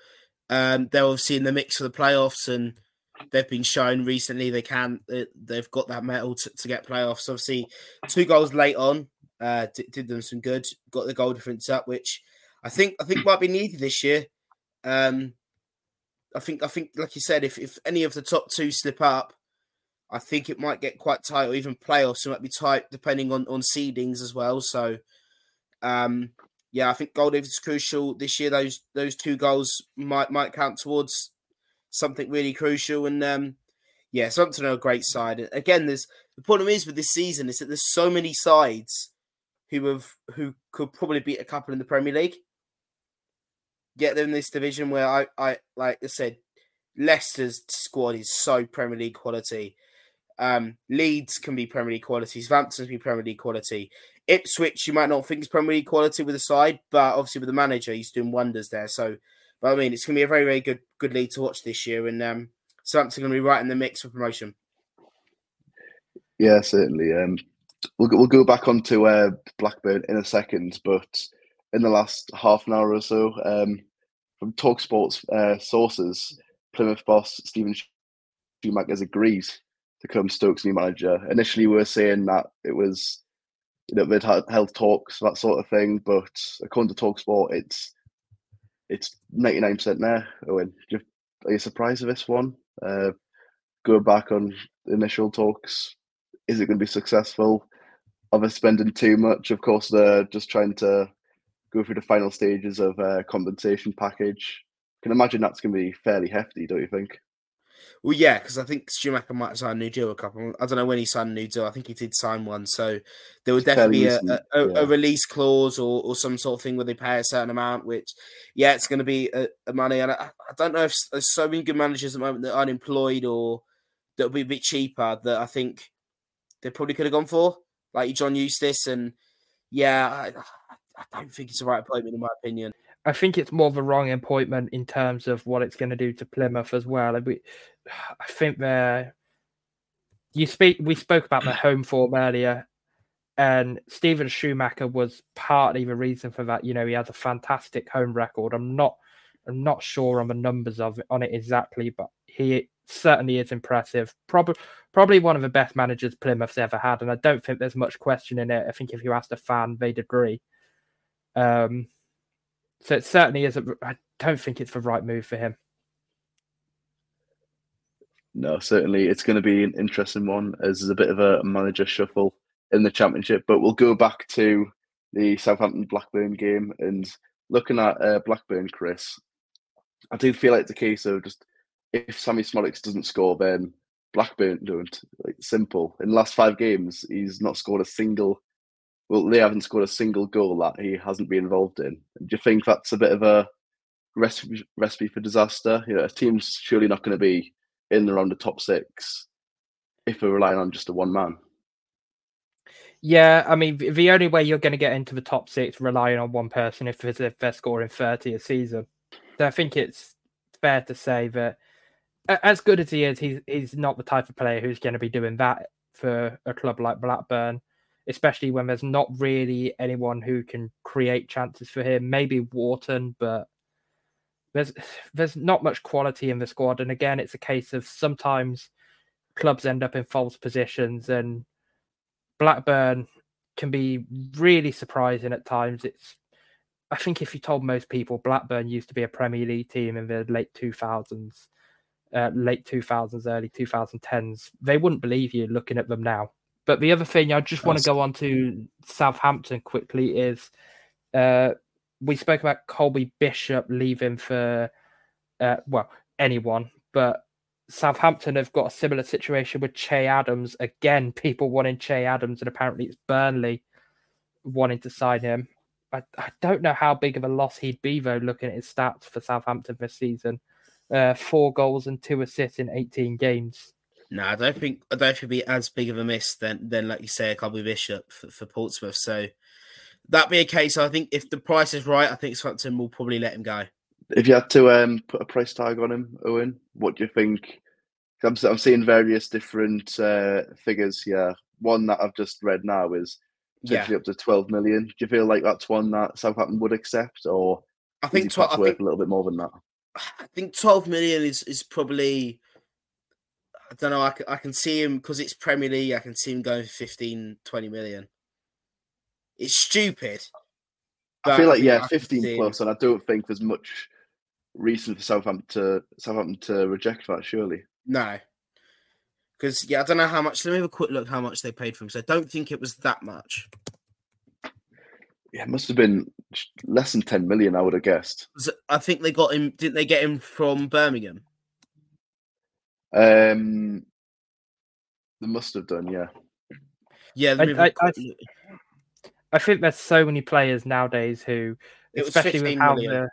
Um, they're obviously in the mix for the playoffs and they've been shown recently they can they've got that metal to, to get playoffs obviously two goals late on uh, did, did, them some good. Got the goal difference up, which I think I think might be needed this year. Um, I think I think like you said, if if any of the top two slip up, I think it might get quite tight, or even playoffs it might be tight depending on on seedings as well. So, um, yeah, I think difference is crucial this year. Those those two goals might might count towards something really crucial, and um, yeah, something on a great side. Again, there's the problem is with this season is that there's so many sides who have who could probably beat a couple in the Premier League. Get them in this division where I, I like I said, Leicester's squad is so Premier League quality. Um, Leeds can be Premier League quality. Southampton can be Premier League quality. Ipswich, you might not think is Premier League quality with the side, but obviously with the manager, he's doing wonders there. So, but I mean, it's going to be a very, very good, good league to watch this year, and um, Southampton going to be right in the mix for promotion. Yeah, certainly. Um, we'll we'll go back onto uh, Blackburn in a second, but in the last half an hour or so, um, from Talksport's uh, sources, Plymouth boss Steven Schumacher has agreed to become Stoke's new manager. Initially, we were saying that it was you know they'd had health talks that sort of thing, but according to Talksport, it's it's ninety nine percent there. Owen, are you surprised with this one? Uh, go back on initial talks. Is it going to be successful? Are they spending too much? Of course, they're just trying to go through the final stages of a compensation package. can imagine that's going to be fairly hefty, don't you think? Well, yeah, because I think Schumacher might sign a new deal a couple. I don't know when he signed a new deal. I think he did sign one. So there would definitely be a, a, a, yeah. a, release clause or, or some sort of thing where they pay a certain amount, which, yeah, it's going to be a, money. And I, I, don't know if there's so many good managers at the moment that are unemployed or that will be a bit cheaper that I think they probably could have gone for, like John Eustace. And yeah, I, I don't think it's the right appointment, in my opinion. I think it's more of a wrong appointment in terms of what it's going to do to Plymouth as well. (sighs) I think they're you speak. We spoke about the home form earlier, and Steven Schumacher was partly the reason for that. You know, he has a fantastic home record. I'm not, I'm not sure on the numbers of it, on it exactly, but he certainly is impressive. Probably, probably one of the best managers Plymouth's ever had, and I don't think there's much question in it. I think if you asked a fan, they'd agree. Um, so it certainly is. I don't think it's the right move for him. No, certainly it's going to be an interesting one as there's a bit of a manager shuffle in the championship. But we'll go back to the Southampton Blackburn game and looking at uh, Blackburn, Chris. I do feel like it's a case of just if Sammie Szmodics doesn't score, then Blackburn don't. Like simple. In the last five games, he's not scored a single well, they haven't scored a single goal that he hasn't been involved in. Do you think that's a bit of a recipe, recipe for disaster? You know, a team's surely not going to be in around the top six if they're relying on just a one man. Yeah, I mean, the only way you're going to get into the top six relying on one person if, if they're scoring 30 a season. So I think it's fair to say that as good as he is, he's, he's not the type of player who's going to be doing that for a club like Blackburn especially when there's not really anyone who can create chances for him. Maybe Wharton, but there's (sighs) there's not much quality in the squad. And again, it's a case of sometimes clubs end up in false positions, and Blackburn can be really surprising at times. It's I think if you told most people Blackburn used to be a Premier League team in the late 2000s, uh, late 2000s, early 2010s, they wouldn't believe you looking at them now. But the other thing I just want to go on to Southampton quickly is uh, we spoke about Colby Bishop leaving for uh, well anyone, but Southampton have got a similar situation with Che Adams. Again, people wanting Che Adams, and apparently it's Burnley wanting to sign him. I, I don't know how big of a loss he'd be though, looking at his stats for Southampton this season. Uh, four goals and two assists in 18 games. No, I don't think I don't think it'd be as big of a miss than than like you say, a Colby Bishop for, for Portsmouth. So that be a case. I think if the price is right, I think Southampton will probably let him go. If you had to um, put a price tag on him, Owen, what do you think? I'm, I'm seeing various different uh, figures here. One that I've just read now is potentially yeah. up to 12 million. Do you feel like that's one that Southampton would accept, or I think, tw- I think a little bit more than that? I think 12 million is is probably I don't know. I can, I can see him because it's Premier League. I can see him going for 15, 20 million. It's stupid. I feel like yeah, fifteen plus, and I don't think there's much reason for Southampton to Southampton to reject that. Surely, no. Because yeah, I don't know how much. Let me have a quick look how much they paid for him. So I don't think it was that much. Yeah, it must have been less than ten million. I would have guessed. I think they got him. Didn't they get him from Birmingham? Um, they must have done, yeah. Yeah, I, I, I, I, think there's so many players nowadays who, especially with how million. the,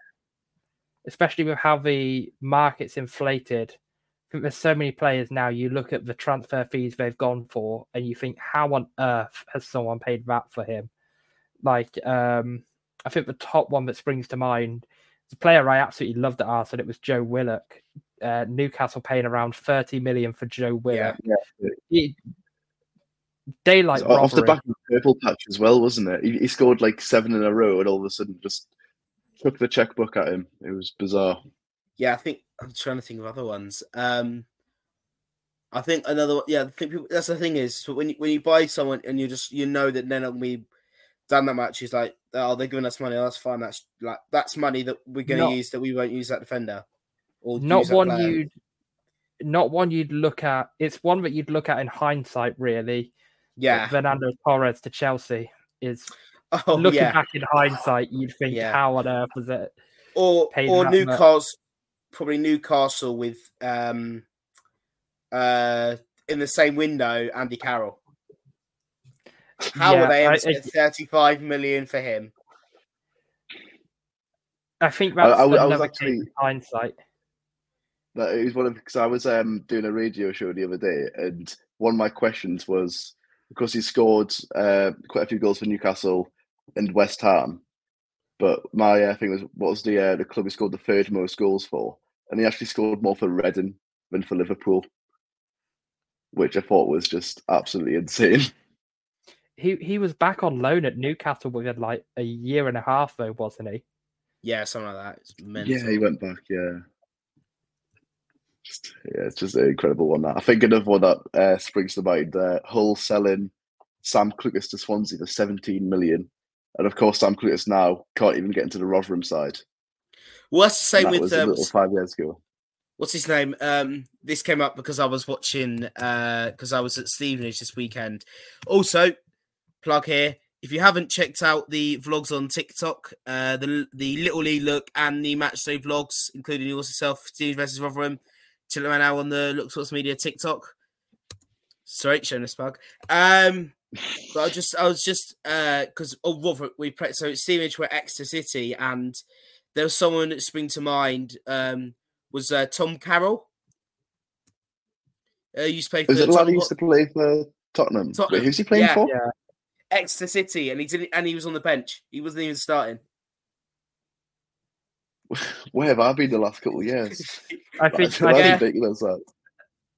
especially with how the market's inflated. I think there's so many players now. You look at the transfer fees they've gone for, and you think, how on earth has someone paid that for him? Like, um, I think the top one that springs to mind is a player I absolutely loved at Arsenal. It was Joe Willock uh, Newcastle paying around 30 million for Joe Willock. Yeah, yeah. He, daylight off the back of the purple patch as well, wasn't it? He, he, scored like seven in a row, and all of a sudden just took the checkbook at him. It was bizarre. Yeah, I think I'm trying to think of other ones. Um, I think another yeah. I think people, that's the thing is when you, when you buy someone and you just you know that they're not gonna be done that much. Is like oh they're giving us money. That's fine. That's like that's money that we're going to Not- use that we won't use that defender. Or Not one you'd, not one you'd look at. It's one that you'd look at in hindsight, really. yeah. Fernando Torres to Chelsea is Oh looking yeah. back in hindsight, you'd think, Yeah. how on earth was it? or or that much. Newcastle, probably Newcastle with um uh in the same window, Andy Carroll. How Yeah, were they able I- to get 35 million for him? I think I- that's I was- I was actually- hindsight. That it was one of because I was um, doing a radio show the other day, and one of my questions was because he scored uh, quite a few goals for Newcastle and West Ham, but my uh, thing was what was the uh, the club he scored the third most goals for, and he actually scored more for Reading than for Liverpool, which I thought was just absolutely insane. (laughs) He he was back on loan at Newcastle within like a year and a half, though, wasn't he? Yeah, something like that. It's. Yeah, he went back. Yeah. Just, yeah, it's just an incredible one. That I think another one that uh, springs to mind: uh, Hull selling Sam Clucas to Swansea for 17 million, and of course Sam Clucas now can't even get into the Rotherham side. Well, that's the same that with um, five years ago. what's his name? Um, this came up because I was watching because I was at Stevenage this weekend. Also, plug here. If you haven't checked out the vlogs on TikTok, uh, the the Little Lee look and the matchday vlogs, including yours yourself, Steve versus Rotherham, chilling right now on the Look Sports Media TikTok. Sorry, showing a plug. Um, but I just I was just uh because oh Rotherham we pre- so at Stevenage were Exeter City and there was someone that spring to mind um was uh, Tom Carroll. Uh, used to play for Is it lad who used to play for Tottenham? Tottenham, Wait, who's he playing yeah. for? Yeah. Exeter City, and he did, and he was on the bench. He wasn't even starting. Where have I been the last couple of years? (laughs) I think That's I think ridiculous. That.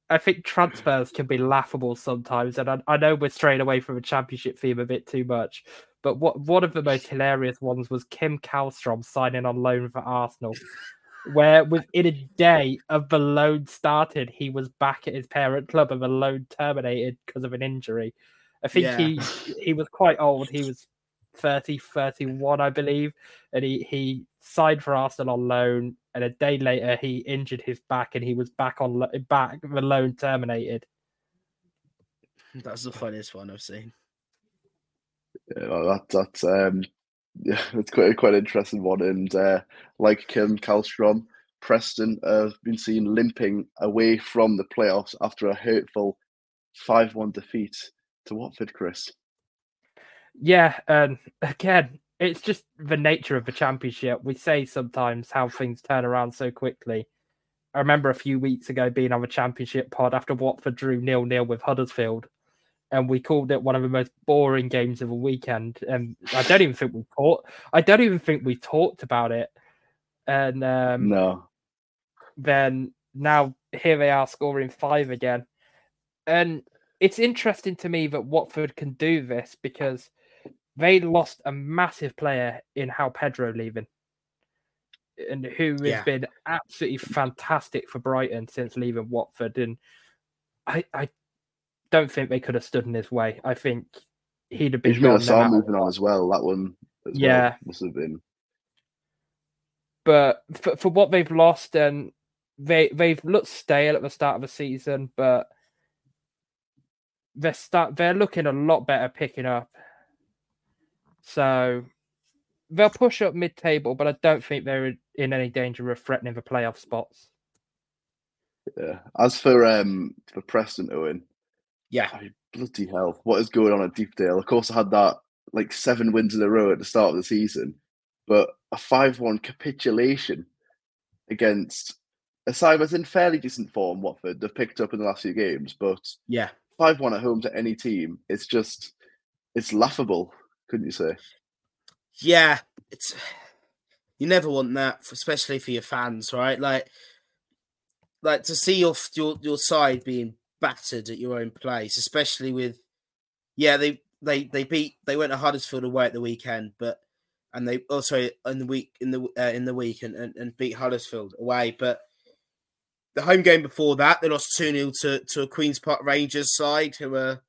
I think transfers can be laughable sometimes, and I, I know we're straying away from a championship theme a bit too much. But what one of the most (laughs) hilarious ones was Kim Kallstrom signing on loan for Arsenal, where within a day of the loan started, he was back at his parent club and the loan terminated because of an injury. I think Yeah. he he was quite old. He was 30, 31, I believe, and he he signed for Arsenal on loan. And a day later, he injured his back, and he was back on back. The loan terminated. That's the funniest one I've seen. Yeah, well, that that's um, (laughs) yeah, it's quite quite an interesting one. And uh, like Kim Kallstrom, Preston have been seen limping away from the playoffs after a hurtful five-one defeat to Watford. Chris, Yeah, and again, it's just the nature of the championship. We say sometimes how things turn around so quickly. I remember a few weeks ago being on the championship pod after Watford drew nil nil with Huddersfield, and we called it one of the most boring games of the weekend. And I don't even think we talked. I don't even think we talked about it. And um, no, then now here they are scoring five again. And it's interesting to me that Watford can do this because they lost a massive player in João Pedro leaving, and who has Yeah. been absolutely fantastic for Brighton since leaving Watford. And I, I don't think they could have stood in his way. I think he'd have been Ishmael gone no Sarr matter moving on as well. That one, as well, Yeah. must have been. but for, for what they've lost and they they've looked stale at the start of the season, but they're start they're looking a lot better picking up. So they'll push up mid table, but I don't think they're in any danger of threatening the playoff spots. Yeah. As for um for Preston Owen, Yeah, I, bloody hell, what is going on at Deepdale? Of course, I had that like seven wins in a row at the start of the season, but a five-one capitulation against a side that's in fairly decent form. Watford they've picked up in the last few games, but yeah. five-one at home to any team, it's just it's laughable, couldn't you say? Yeah, it's you never want that, especially for your fans, right? Like, like to see your your your side being battered at your own place, especially with, yeah, they they they beat they went to Huddersfield away at the weekend, but and they also in the week in the uh, in the week and, and and beat Huddersfield away, but the home game before that, they lost 2 0 to, to a Queen's Park Rangers side who are,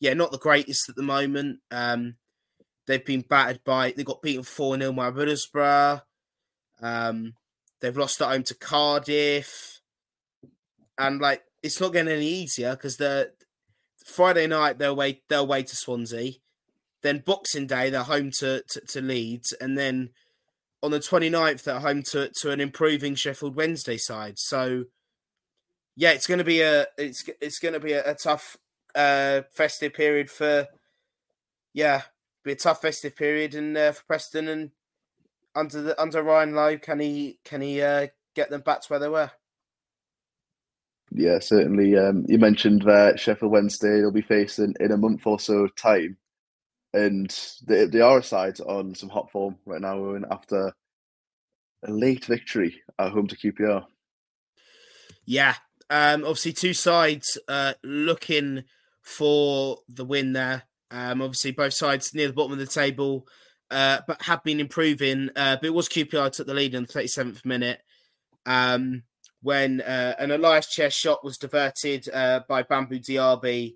yeah, not the greatest at the moment. Um, they've been battered by, they got beaten 4 0 by Middlesbrough. Um, they've lost at home to Cardiff. And like, it's not getting any easier because the Friday night they're away, they're away to Swansea. Then Boxing Day, they're home to, to, to Leeds. And then on the 29th, they're home to, to an improving Sheffield Wednesday side. So, yeah, it's going to be a it's it's going to be a, a tough uh, festive period for yeah, be a tough festive period and uh, for Preston and under the under Ryan Lowe, can he can he uh, get them back to where they were? Yeah, certainly. Um, you mentioned that Sheffield Wednesday they'll be facing in a month or so time, and they they are a side on some hot form right now, and after a late victory at home to QPR. Yeah, um, obviously, two sides uh, looking for the win there. Um, obviously, both sides near the bottom of the table, uh, but have been improving. Uh, but it was QPR took the lead in the 37th minute um, when uh, an Ilias Chair shot was diverted uh, by Bambo Diaby,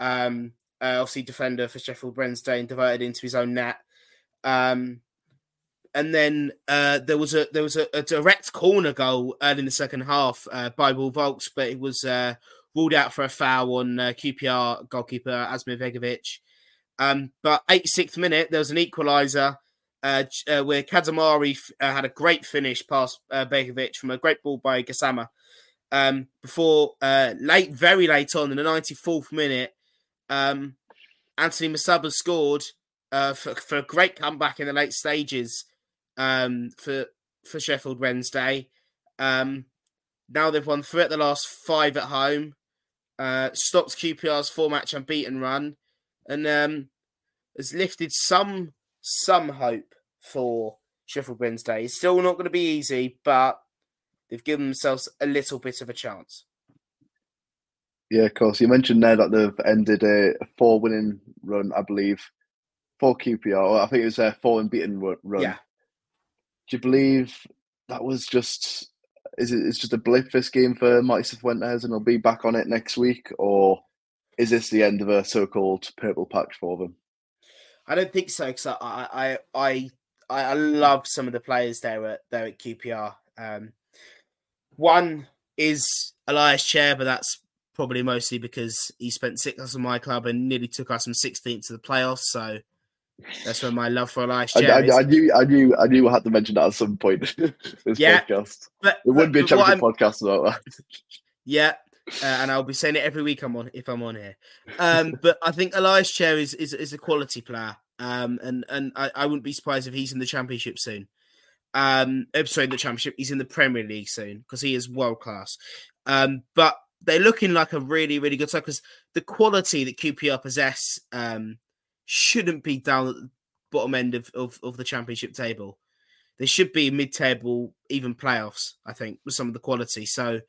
um, uh, obviously defender for Sheffield Wednesday, and diverted into his own net. Um, and then uh, there was a there was a, a, direct corner goal early in the second half by Will Vaulks, but it was ruled out for a foul on QPR goalkeeper Asmir Begovic. Um, but 86th minute, there was an equaliser uh, uh, where Kadzamari f- had a great finish past uh, Begovic from a great ball by Gassama. Um, before late, very late on in the 94th minute, um, Anthony Musaba scored for, for a great comeback in the late stages um, for for Sheffield Wednesday. Um, now they've won three at the last five at home. Uh, stopped QPR's four match unbeaten run, and um, has lifted some some hope for Sheffield Wednesday. It's still not going to be easy, but they've given themselves a little bit of a chance. Yeah, of course. You mentioned there that they've ended a four winning run, I believe, for QPR. I think it was a four unbeaten run. Yeah do you believe that was just is it it's just a blip this game for Marti Cifuentes and he'll be back on it next week, or is this the end of a so-called purple patch for them? I don't think so because I, I I I love some of the players there at there at QPR. Um, one is Ilias Chair, but that's probably mostly because he spent six months in my club and nearly took us from 16th to the playoffs. So that's where my love for Ilias Chair I, I, I, knew, I knew, I knew I had to mention that at some point. (laughs) this yeah, podcast. But, it would be a champion podcast about that. Yeah, uh, and I'll be saying it every week I'm on if I'm on here. Um, (laughs) but I think Ilias Chair is, is is a quality player, um, and and I, I wouldn't be surprised if he's in the championship soon. Um, oh, sorry, the championship. He's in the Premier League soon because he is world class. Um, but they're looking like a really really good side because the quality that QPR possess um shouldn't be down at the bottom end of, of, of the championship table. They should be mid table, even playoffs, I think, with some of the quality. So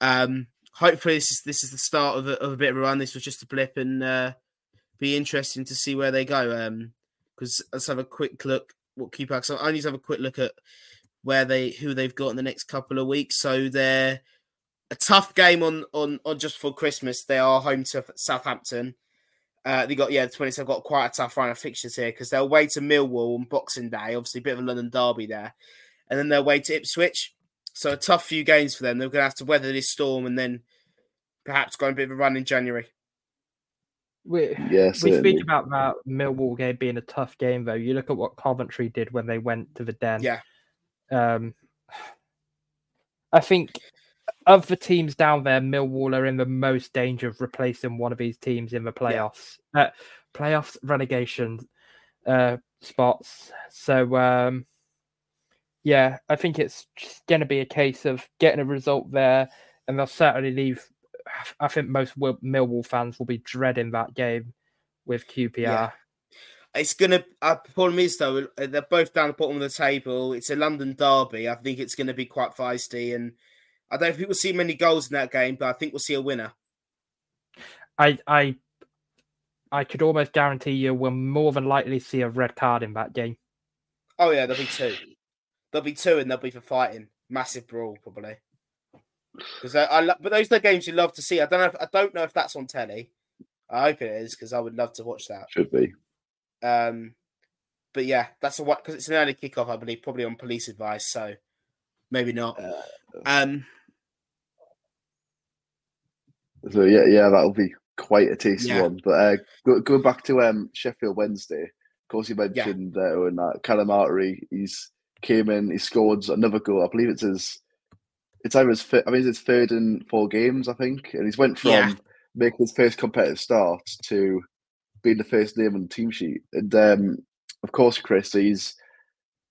um hopefully this is this is the start of a, of a bit of a run. This was just a blip and uh be interesting to see where they go. Um because let's have a quick look what keep So I need to have a quick look at where they who they've got in the next couple of weeks. So they're a tough game on on on just for Christmas. They are home to Southampton. Uh, they got yeah, the 20s have got quite a tough run of fixtures here because they're away to Millwall on Boxing Day, obviously a bit of a London derby there, and then they're away to Ipswich. So a tough few games for them. They're going to have to weather this storm and then perhaps go on a bit of a run in January. We, yeah, we speak about that Millwall game being a tough game, though. You look at what Coventry did when they went to the Den. Yeah. Um, I think of the teams down there, Millwall are in the most danger of replacing one of these teams in the playoffs, yeah. uh, playoffs relegation uh, spots. So, um, yeah, I think it's going to be a case of getting a result there, and they'll certainly leave. I think most Millwall fans will be dreading that game with QPR. Yeah. It's gonna. Uh, problem is though, they're both down the bottom of the table. It's a London derby. I think it's going to be quite feisty, and I don't think we'll see many goals in that game, but I think we'll see a winner. I I I could almost guarantee you we'll more than likely see a red card in that game. Oh yeah, there'll be two. There'll be two, and they'll be for fighting. Massive brawl, probably. because I, I lo- but those are the games you love to see. I don't know. If, I don't know if that's on telly. I hope it is because I would love to watch that. Should be. Um, but yeah, that's a what because it's an early kickoff, I believe, probably on police advice. So maybe not. Uh, Um, So yeah, yeah, that'll be quite a tasty Yeah. one. But uh, go, go back to um, Sheffield Wednesday. Of course, you mentioned uh, when that Calamari, he's came in, he scored another goal. I believe it's his. It's either his. I mean, it's his third in four games, I think, and he's went from Yeah. making his first competitive start to being the first name on the team sheet. And um, of course, Chris, he's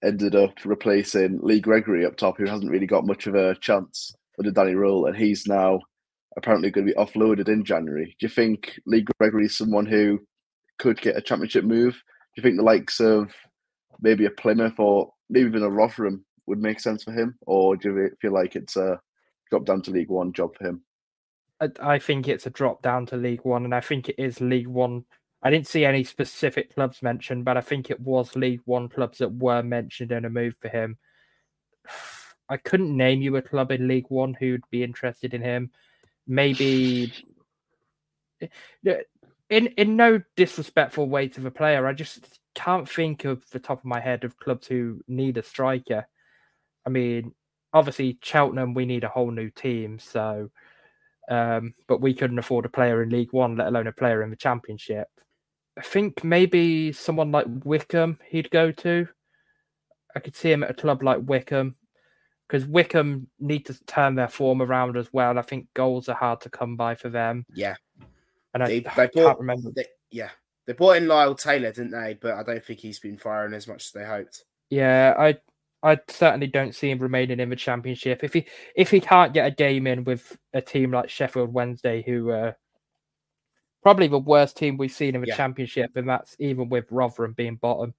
ended up replacing Lee Gregory up top, who hasn't really got much of a chance under Danny Rohl, and he's now apparently going to be offloaded in January. Do you think Lee Gregory is someone who could get a championship move? Do you think the likes of maybe a Plymouth or maybe even a Rotherham would make sense for him, or do you feel like it's a drop down to League One job for him? I, I think it's a drop down to League One, and I think it is League One. I didn't see any specific clubs mentioned, but I think it was League One clubs that were mentioned in a move for him. (sighs) I couldn't name you a club in League One who'd be interested in him. Maybe (sighs) eh, eh, in in no disrespectful way to the player, I just can't think of the top of my head of clubs who need a striker. I mean, obviously Cheltenham, we need a whole new team, so um, but we couldn't afford a player in League One, let alone a player in the Championship. I think maybe someone like Wycombe he'd go to. I could see him at a club like Wycombe because Wycombe need to turn their form around as well. I think goals are hard to come by for them, yeah, and I, they, I they can't bought, remember. They, yeah, they bought in Lyle Taylor, didn't they? But I don't think he's been firing as much as they hoped. Yeah, I I certainly don't see him remaining in the championship. If he if he can't get a game in with a team like Sheffield Wednesday, who uh, probably the worst team we've seen in the Yeah. championship, and that's even with Rotherham being bottom.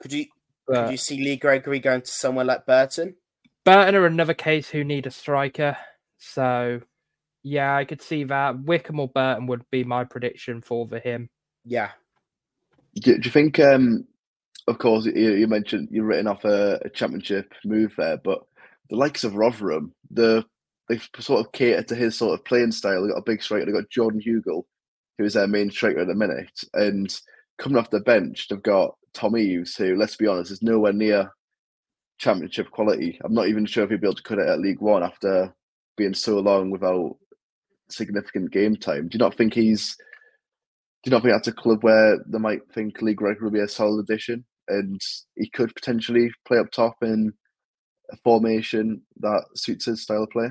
Could you But could you see Lee Gregory going to somewhere like Burton? Burton are another case who need a striker. So yeah, I could see that. Wycombe or Burton would be my prediction for the him. Yeah, Do, do you think? Um, of course, you, you mentioned you're written off a, a championship move there, but the likes of Rotherham, the they sort of cater to his sort of playing style. They got a big striker. They got Jordan Hugill, who is their main striker at the minute, and coming off the bench, they've got Tom Eaves, who, let's be honest, is nowhere near championship quality. I'm not even sure if he'll be able to cut it at League One after being so long without significant game time. Do you not think he's? You not think that's a club where they might think Lee Gregory will be a solid addition, and he could potentially play up top in a formation that suits his style of play?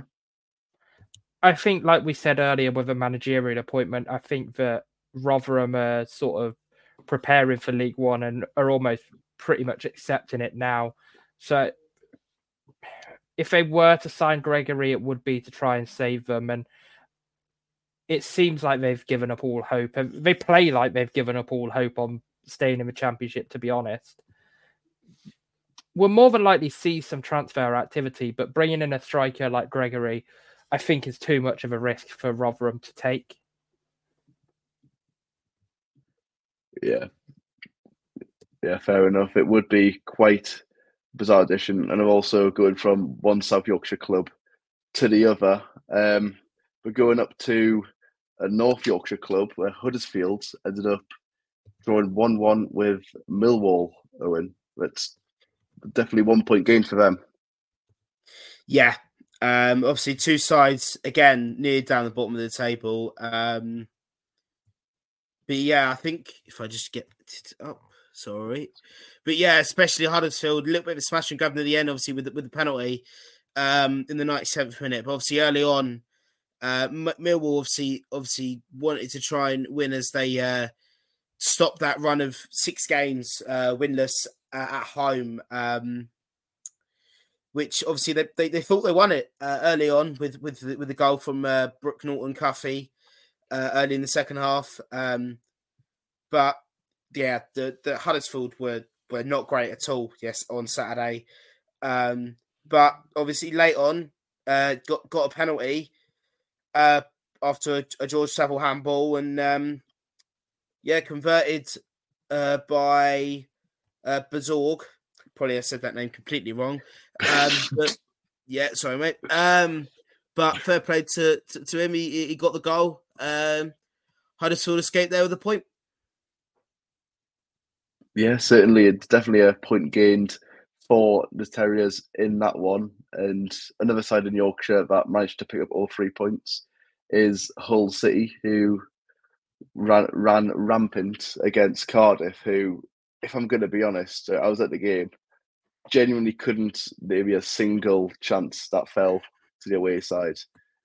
I think, like we said earlier, with a managerial appointment, I think that Rotherham are sort of preparing for League One and are almost pretty much accepting it now. So, if they were to sign Gregory, it would be to try and save them. And it seems like they've given up all hope. They play like they've given up all hope on staying in the Championship, to be honest. We'll more than likely see some transfer activity, but bringing in a striker like Gregory, I think is too much of a risk for Rotherham to take. Yeah, yeah, fair enough. It would be quite bizarre addition, and I'm also going from one South Yorkshire club to the other. Um, we're going up to a North Yorkshire club where Huddersfield ended up drawing one-one with Millwall. Owen, that's definitely one point gain for them. yeah. Um, obviously, two sides again near down the bottom of the table. Um, but yeah, I think if I just get up, sorry, but yeah, especially Huddersfield, a little bit of a smash and grab near the end, obviously with the, with the penalty um, in the ninety seventh minute. But obviously, early on, uh, Millwall obviously obviously wanted to try and win as they uh, stopped that run of six games uh, winless uh, at home. Um, which obviously they, they, they thought they won it uh, early on with with the, with the goal from uh, Brooke Norton Cuffy uh, early in the second half. Um, but yeah, the the Huddersfield were were not great at all. Yes, on Saturday. Um, but obviously late on, got got a penalty uh, after a, a George Saville handball, and um, yeah, converted uh, by uh, Bazorg. Probably I said that name completely wrong. Um, (laughs) but yeah, sorry, mate. Um, but fair play to to, to him. He, he got the goal. Um, Huddersfield escaped there with a point. Yeah, certainly. It's definitely a point gained for the Terriers in that one. And another side in Yorkshire that managed to pick up all three points is Hull City, who ran ran rampant against Cardiff, who, if I'm going to be honest, I was at the game, genuinely couldn't maybe a single chance that fell to the away side.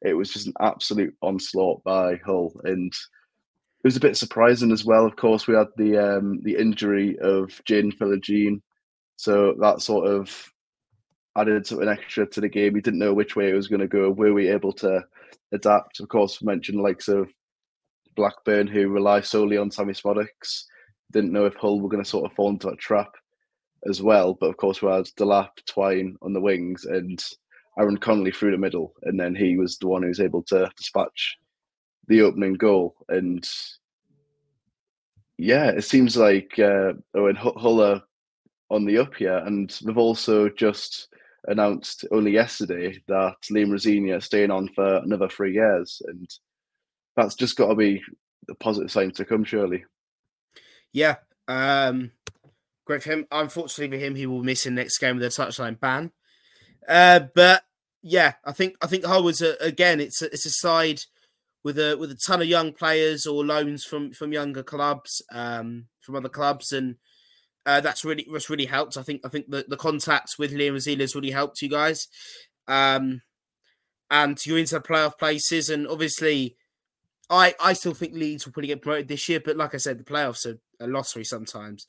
It was just an absolute onslaught by Hull, and it was a bit surprising as well. Of course, we had the um, the injury of Jaden Philogene, so that sort of added something extra to the game. We didn't know which way it was going to go. Were we able to adapt? Of course, we mentioned likes of Blackburn, who rely solely on Sammie Szmodics. Didn't know if Hull were going to sort of fall into a trap as well. But of course, we had Delap, Twine on the wings, and Aaron Connolly through the middle, and then he was the one who was able to dispatch the opening goal. And yeah, it seems like uh, Owen Hull are on the up here, and they've also just announced only yesterday that Liam Rosenior is staying on for another three years, and that's just got to be a positive sign to come, surely. Yeah, um, great for him. Unfortunately for him, he will miss in next game with a touchline ban. Uh, but yeah, I think I think was a, again. It's a, it's a side with a with a ton of young players or loans from from younger clubs, um, from other clubs, and uh, that's really that's really helped. I think I think the, the contacts with Liam Rosenior has really helped you guys, um, and you're into the playoff places. And obviously, I I still think Leeds will probably get promoted this year, but like I said, the playoffs are a lottery sometimes.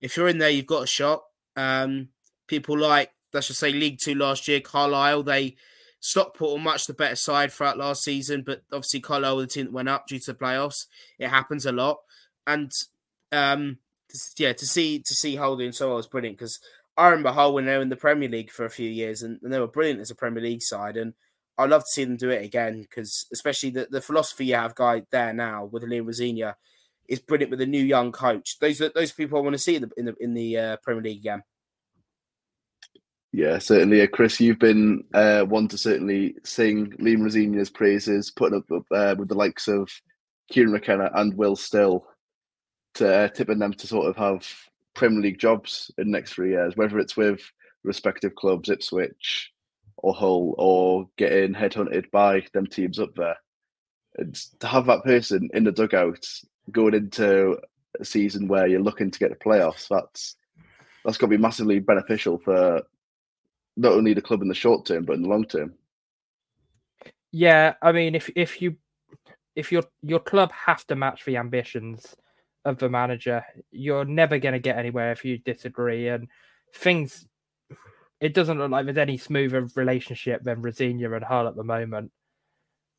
If you're in there, you've got a shot. Um, people like let's just say League Two last year, Carlisle, they Stockport were much the better side throughout last season, but obviously Carlisle were the team that went up due to the playoffs. It happens a lot, and um, yeah, to see to see Hull doing so well was brilliant because I remember Hull when they were in the Premier League for a few years, and, and they were brilliant as a Premier League side, and I'd love to see them do it again because especially the, the philosophy you have guy there now with Liam Rosenior is brilliant with a new young coach. Those are those people I want to see in the in the, in the uh, Premier League again. Yeah, certainly. Uh, Chris, you've been uh, one to certainly sing Liam Rosenior's praises, putting up uh, with the likes of Kieran McKenna and Will Still, to uh, tipping them to sort of have Premier League jobs in the next three years, whether it's with respective clubs, Ipswich or Hull, or getting headhunted by them teams up there. And to have that person in the dugout going into a season where you're looking to get the playoffs, that's that's got to be massively beneficial for not only the club in the short term but in the long term. Yeah, I mean, if if you if your your club have to match the ambitions of the manager, you're never going to get anywhere if you disagree. And things, it doesn't look like there's any smoother relationship than Rosenior and Hull at the moment.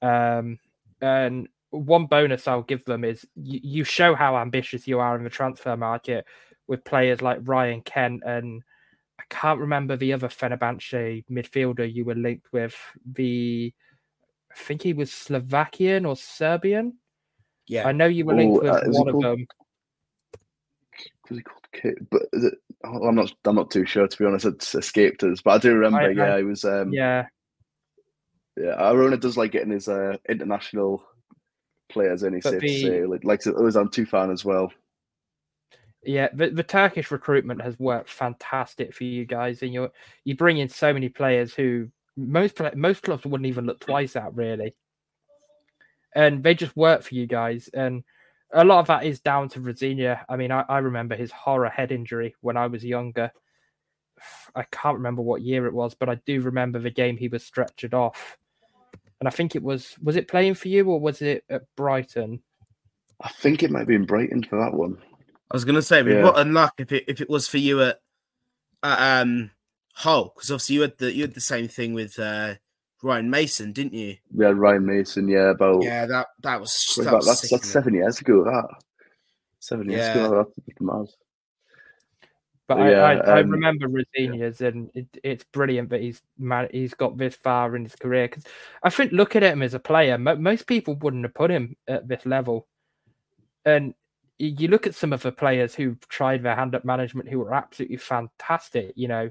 Um, and one bonus I'll give them is you, you show how ambitious you are in the transfer market with players like Ryan Kent and I can't remember the other Fenerbahce midfielder you were linked with. The I think he was Slovakian or Serbian. Yeah, I know you were linked Ooh, with uh, one of them. Was he called Kit? But it, oh, I'm not. I'm not too sure to be honest. It's escaped us, but I do remember. I, yeah, I, he was. Um, yeah, yeah. Arona does like getting his uh, international players in. He safe the, to say, like, like it was on Tufan as well. Yeah, the, the Turkish recruitment has worked fantastic for you guys, and you you bring in so many players who most most clubs wouldn't even look twice at really, and they just work for you guys. And a lot of that is down to Rosenior. I mean, I, I remember his horror head injury when I was younger. I can't remember what year it was, but I do remember the game he was stretchered off, and I think it was was it playing for you or was it at Brighton? I think it might be in Brighton for that one. I was going to say, we yeah. got unluck if it if it was for you at, at um Hull, because obviously you had the you had the same thing with uh, Ryan Mason, didn't you? Yeah, Ryan Mason. Yeah, about yeah that that was, that was that's, that's seven years ago. That seven years yeah. ago. That's but I, yeah, I, I um, remember Rosenior's, and it, it's brilliant that he's man, he's got this far in his career. Because I think, look at him as a player, most people wouldn't have put him at this level. And you look at some of the players who tried their hand at management who were absolutely fantastic. You know,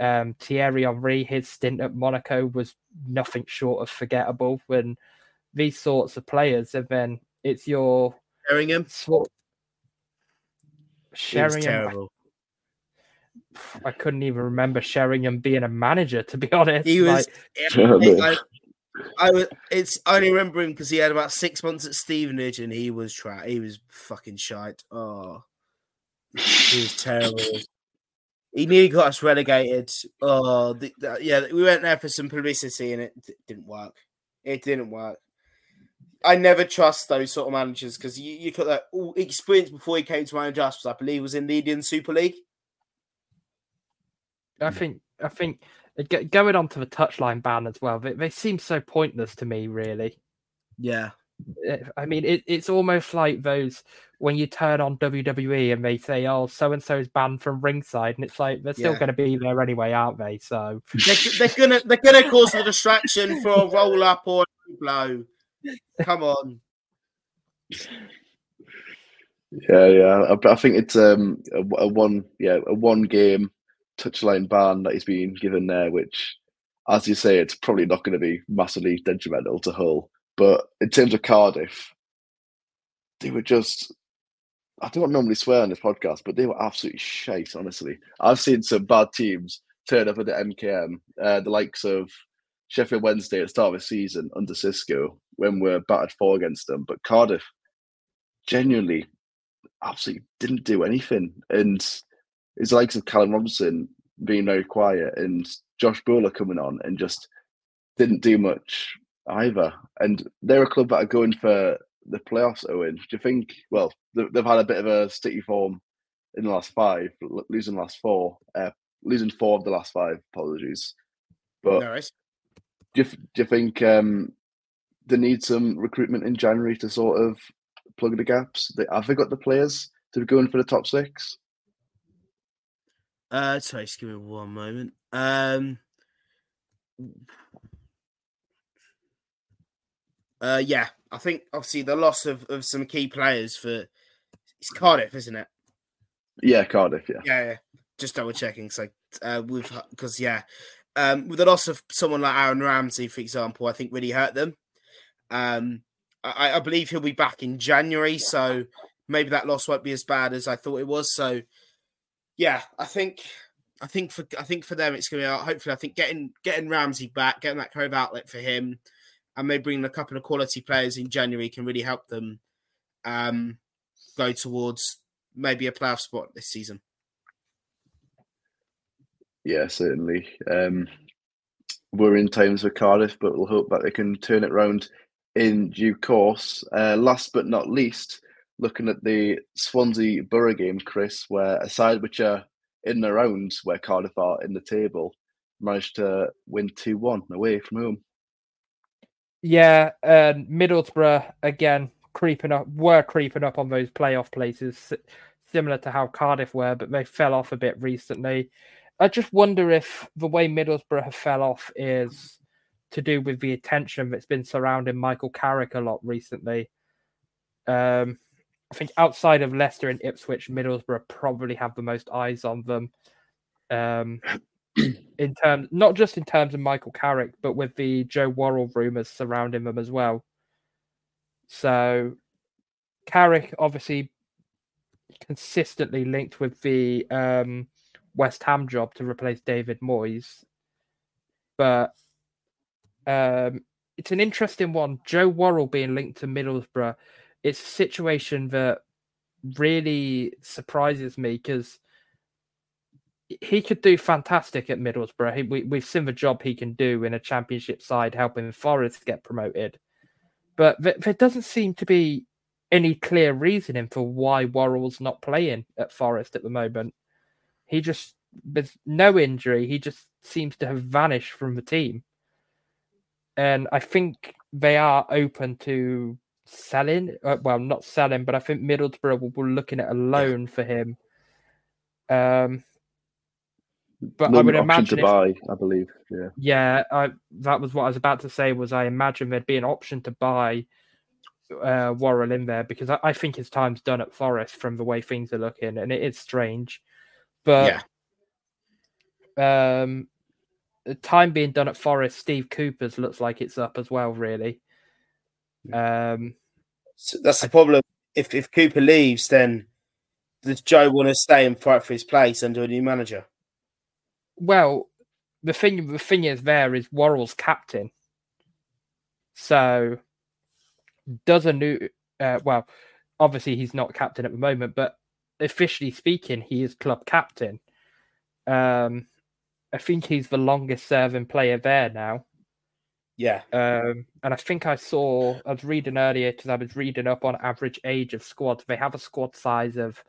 Um, Thierry Henry, his stint at Monaco was nothing short of forgettable. When these sorts of players, and then it's your Sheringham. Sort, Sheringham. terrible. I couldn't even remember Sheringham being a manager. To be honest, he was. Like, I, I was. It's I only remember him because he had about six months at Stevenage and he was tra- He was fucking shite. Oh, he was terrible. He nearly got us relegated. Oh, the, the, yeah, we went there for some publicity and it d- didn't work. It didn't work. I never trust those sort of managers because you, you got that all experience before he came to manage us. I believe was in the Indian Super League. I mm. think I think uh, going on to the touchline ban as well. They, they seem so pointless to me, really. Yeah. Eh, I mean, it, it's almost like those when you turn on WWE and they say, "Oh, so and so is banned from ringside," and it's like they're still yeah. going to be there anyway, aren't they? So they're, they're, gonna they're gonna cause a distraction for a roll up or a blow. Come on. Yeah, yeah. I, I think it's um a, a, one yeah a one game touchline ban that he's been given there, which, as you say, it's probably not going to be massively detrimental to Hull. But in terms of Cardiff, they were just. I don't normally swear on this podcast, but they were absolutely shite, honestly. I've seen some bad teams turn up at the MKM, uh, the likes of Sheffield Wednesday at the start of the season under Xisco when we're battered four against them. But Cardiff genuinely absolutely didn't do anything. And it's the likes of Callum Robinson being very quiet and Josh Bowler coming on and just didn't do much either. And they're a club that are going for the playoffs, Owen. Do you think, well, they've had a bit of a sticky form in the last five, losing the last four, uh, losing four of the last five, apologies. But nice. do, you, do you think um, they need some recruitment in January to sort of plug the gaps? They, have they got the players to be going for the top six? Uh, sorry, just give me one moment. Um, uh, yeah, I think obviously the loss of, of some key players for it's Cardiff, isn't it? Yeah, Cardiff. Yeah, yeah, yeah. Just double checking. So uh, with because yeah, um, with the loss of someone like Aaron Ramsey, for example, I think really hurt them. Um, I, I believe he'll be back in January, so maybe that loss won't be as bad as I thought it was. So yeah, I think I think for I think for them it's going to be hopefully I think getting getting Ramsey back, getting that Cove outlet for him, and maybe bringing a couple of quality players in January can really help them um, go towards maybe a playoff spot this season. Yeah, certainly. Um, we're in times for Cardiff, but we'll hope that they can turn it around in due course. Uh, last but not least, looking at the Swansea Boro game, Chris, where a side which are in their own, where Cardiff are in the table, managed to win 2 1 away from home. Yeah, and Middlesbrough again creeping up, were creeping up on those playoff places, similar to how Cardiff were, but they fell off a bit recently. I just wonder if the way Middlesbrough have fell off is to do with the attention that's been surrounding Michael Carrick a lot recently. Um, I think outside of Leicester and Ipswich, Middlesbrough probably have the most eyes on them. Um, in terms, not just in terms of Michael Carrick, but with the Joe Worrall rumours surrounding them as well. So, Carrick obviously consistently linked with the um, West Ham job to replace David Moyes, but um, it's an interesting one. Joe Worrall being linked to Middlesbrough it's a situation that really surprises me because he could do fantastic at Middlesbrough. He, we, we've seen the job he can do in a championship side, helping Forest get promoted. But th- there doesn't seem to be any clear reasoning for why Worrall's not playing at Forest at the moment. He just, there's no injury. He just seems to have vanished from the team. And I think they are open to selling. Uh, well, not selling, but I think Middlesbrough will be looking at a loan for him. Um, but I would imagine to if, buy, I believe. Yeah, yeah. I, that was what I was about to say. Was I imagine there'd be an option to buy uh, Worrall in there because I, I think his time's done at Forest from the way things are looking, and it is strange. But yeah. Um, the time being done at Forest, Steve Cooper's looks like it's up as well. Really. Um, so that's the problem. If if Cooper leaves, then does Joe want to stay and fight for his place under a new manager? Well, the thing the thing is there is Worrall's captain. So does a new uh, well, obviously he's not captain at the moment, but officially speaking, he is club captain. Um, I think he's the longest serving player there now. Yeah. Um, and I think I saw, I was reading earlier because I was reading up on average age of squads. They have a squad size of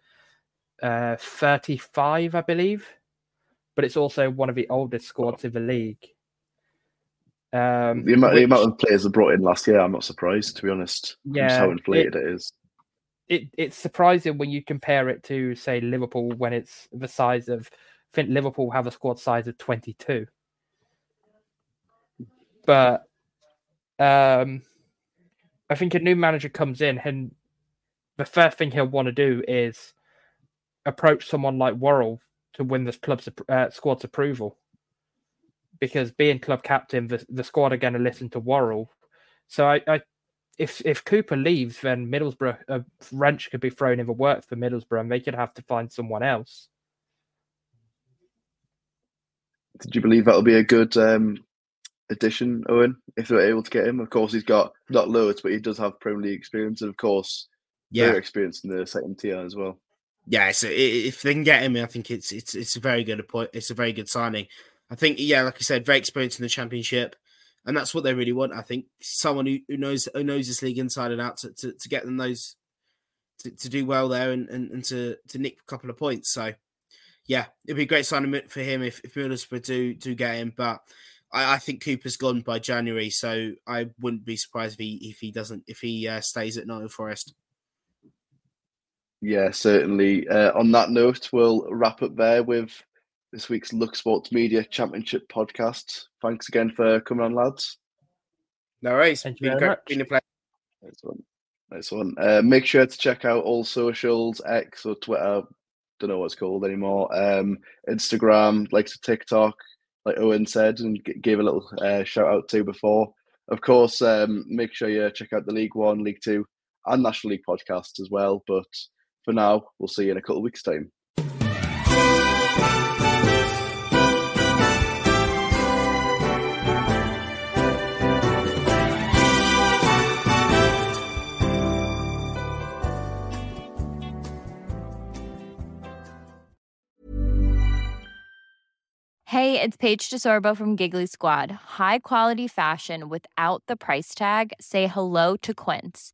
uh, 35, I believe, but it's also one of the oldest squads in the league. Um, the, amount, which, the amount of players they brought in last year, I'm not surprised, to be honest. Yeah. How inflated it, it is. It, it's surprising when you compare it to, say, Liverpool when it's the size of, I think Liverpool have a squad size of 22. But um, I think a new manager comes in and the first thing he'll want to do is approach someone like Worrall to win this club's uh, squad's approval. Because being club captain, the, the squad are going to listen to Worrall. So I, I, if if Cooper leaves, then Middlesbrough a wrench could be thrown in the works for Middlesbrough, and they could have to find someone else. Did you believe that'll be a good um, addition, Owen? If they're able to get him, of course he's got not loads, but he does have Premier League experience, and of course, yeah, very experienced in the second tier as well. Yeah, so if they can get him, I think it's it's it's a very good point. It's a very good signing. I think, yeah, like I said, very experienced in the championship, and that's what they really want. I think someone who, who knows who knows this league inside and out to, to, to get them those to, to do well there and, and, and to to nick a couple of points. So, yeah, it'd be a great signing for him if if Middlesbrough do do get him. But I, I, think Cooper's gone by January, so I wouldn't be surprised if he if he doesn't if he uh, stays at Nottingham Forest. Yeah, certainly. Uh, on that note, we'll wrap up there with this week's Look Sports Media Championship podcast. Thanks again for coming on, lads. No worries. Thank you very much. Been a pleasure. Nice one. Nice one. Uh, make sure to check out all socials, X or Twitter. Don't know what it's called anymore. Um, Instagram, like to TikTok, like Owen said, and g- gave a little uh, shout out to before. Of course, um, make sure you check out the League One, League Two, and National League podcasts as well. But for now, we'll see you in a couple of weeks' time. Hey, it's Paige DeSorbo from Giggly Squad. High quality fashion without the price tag. Say hello to Quince.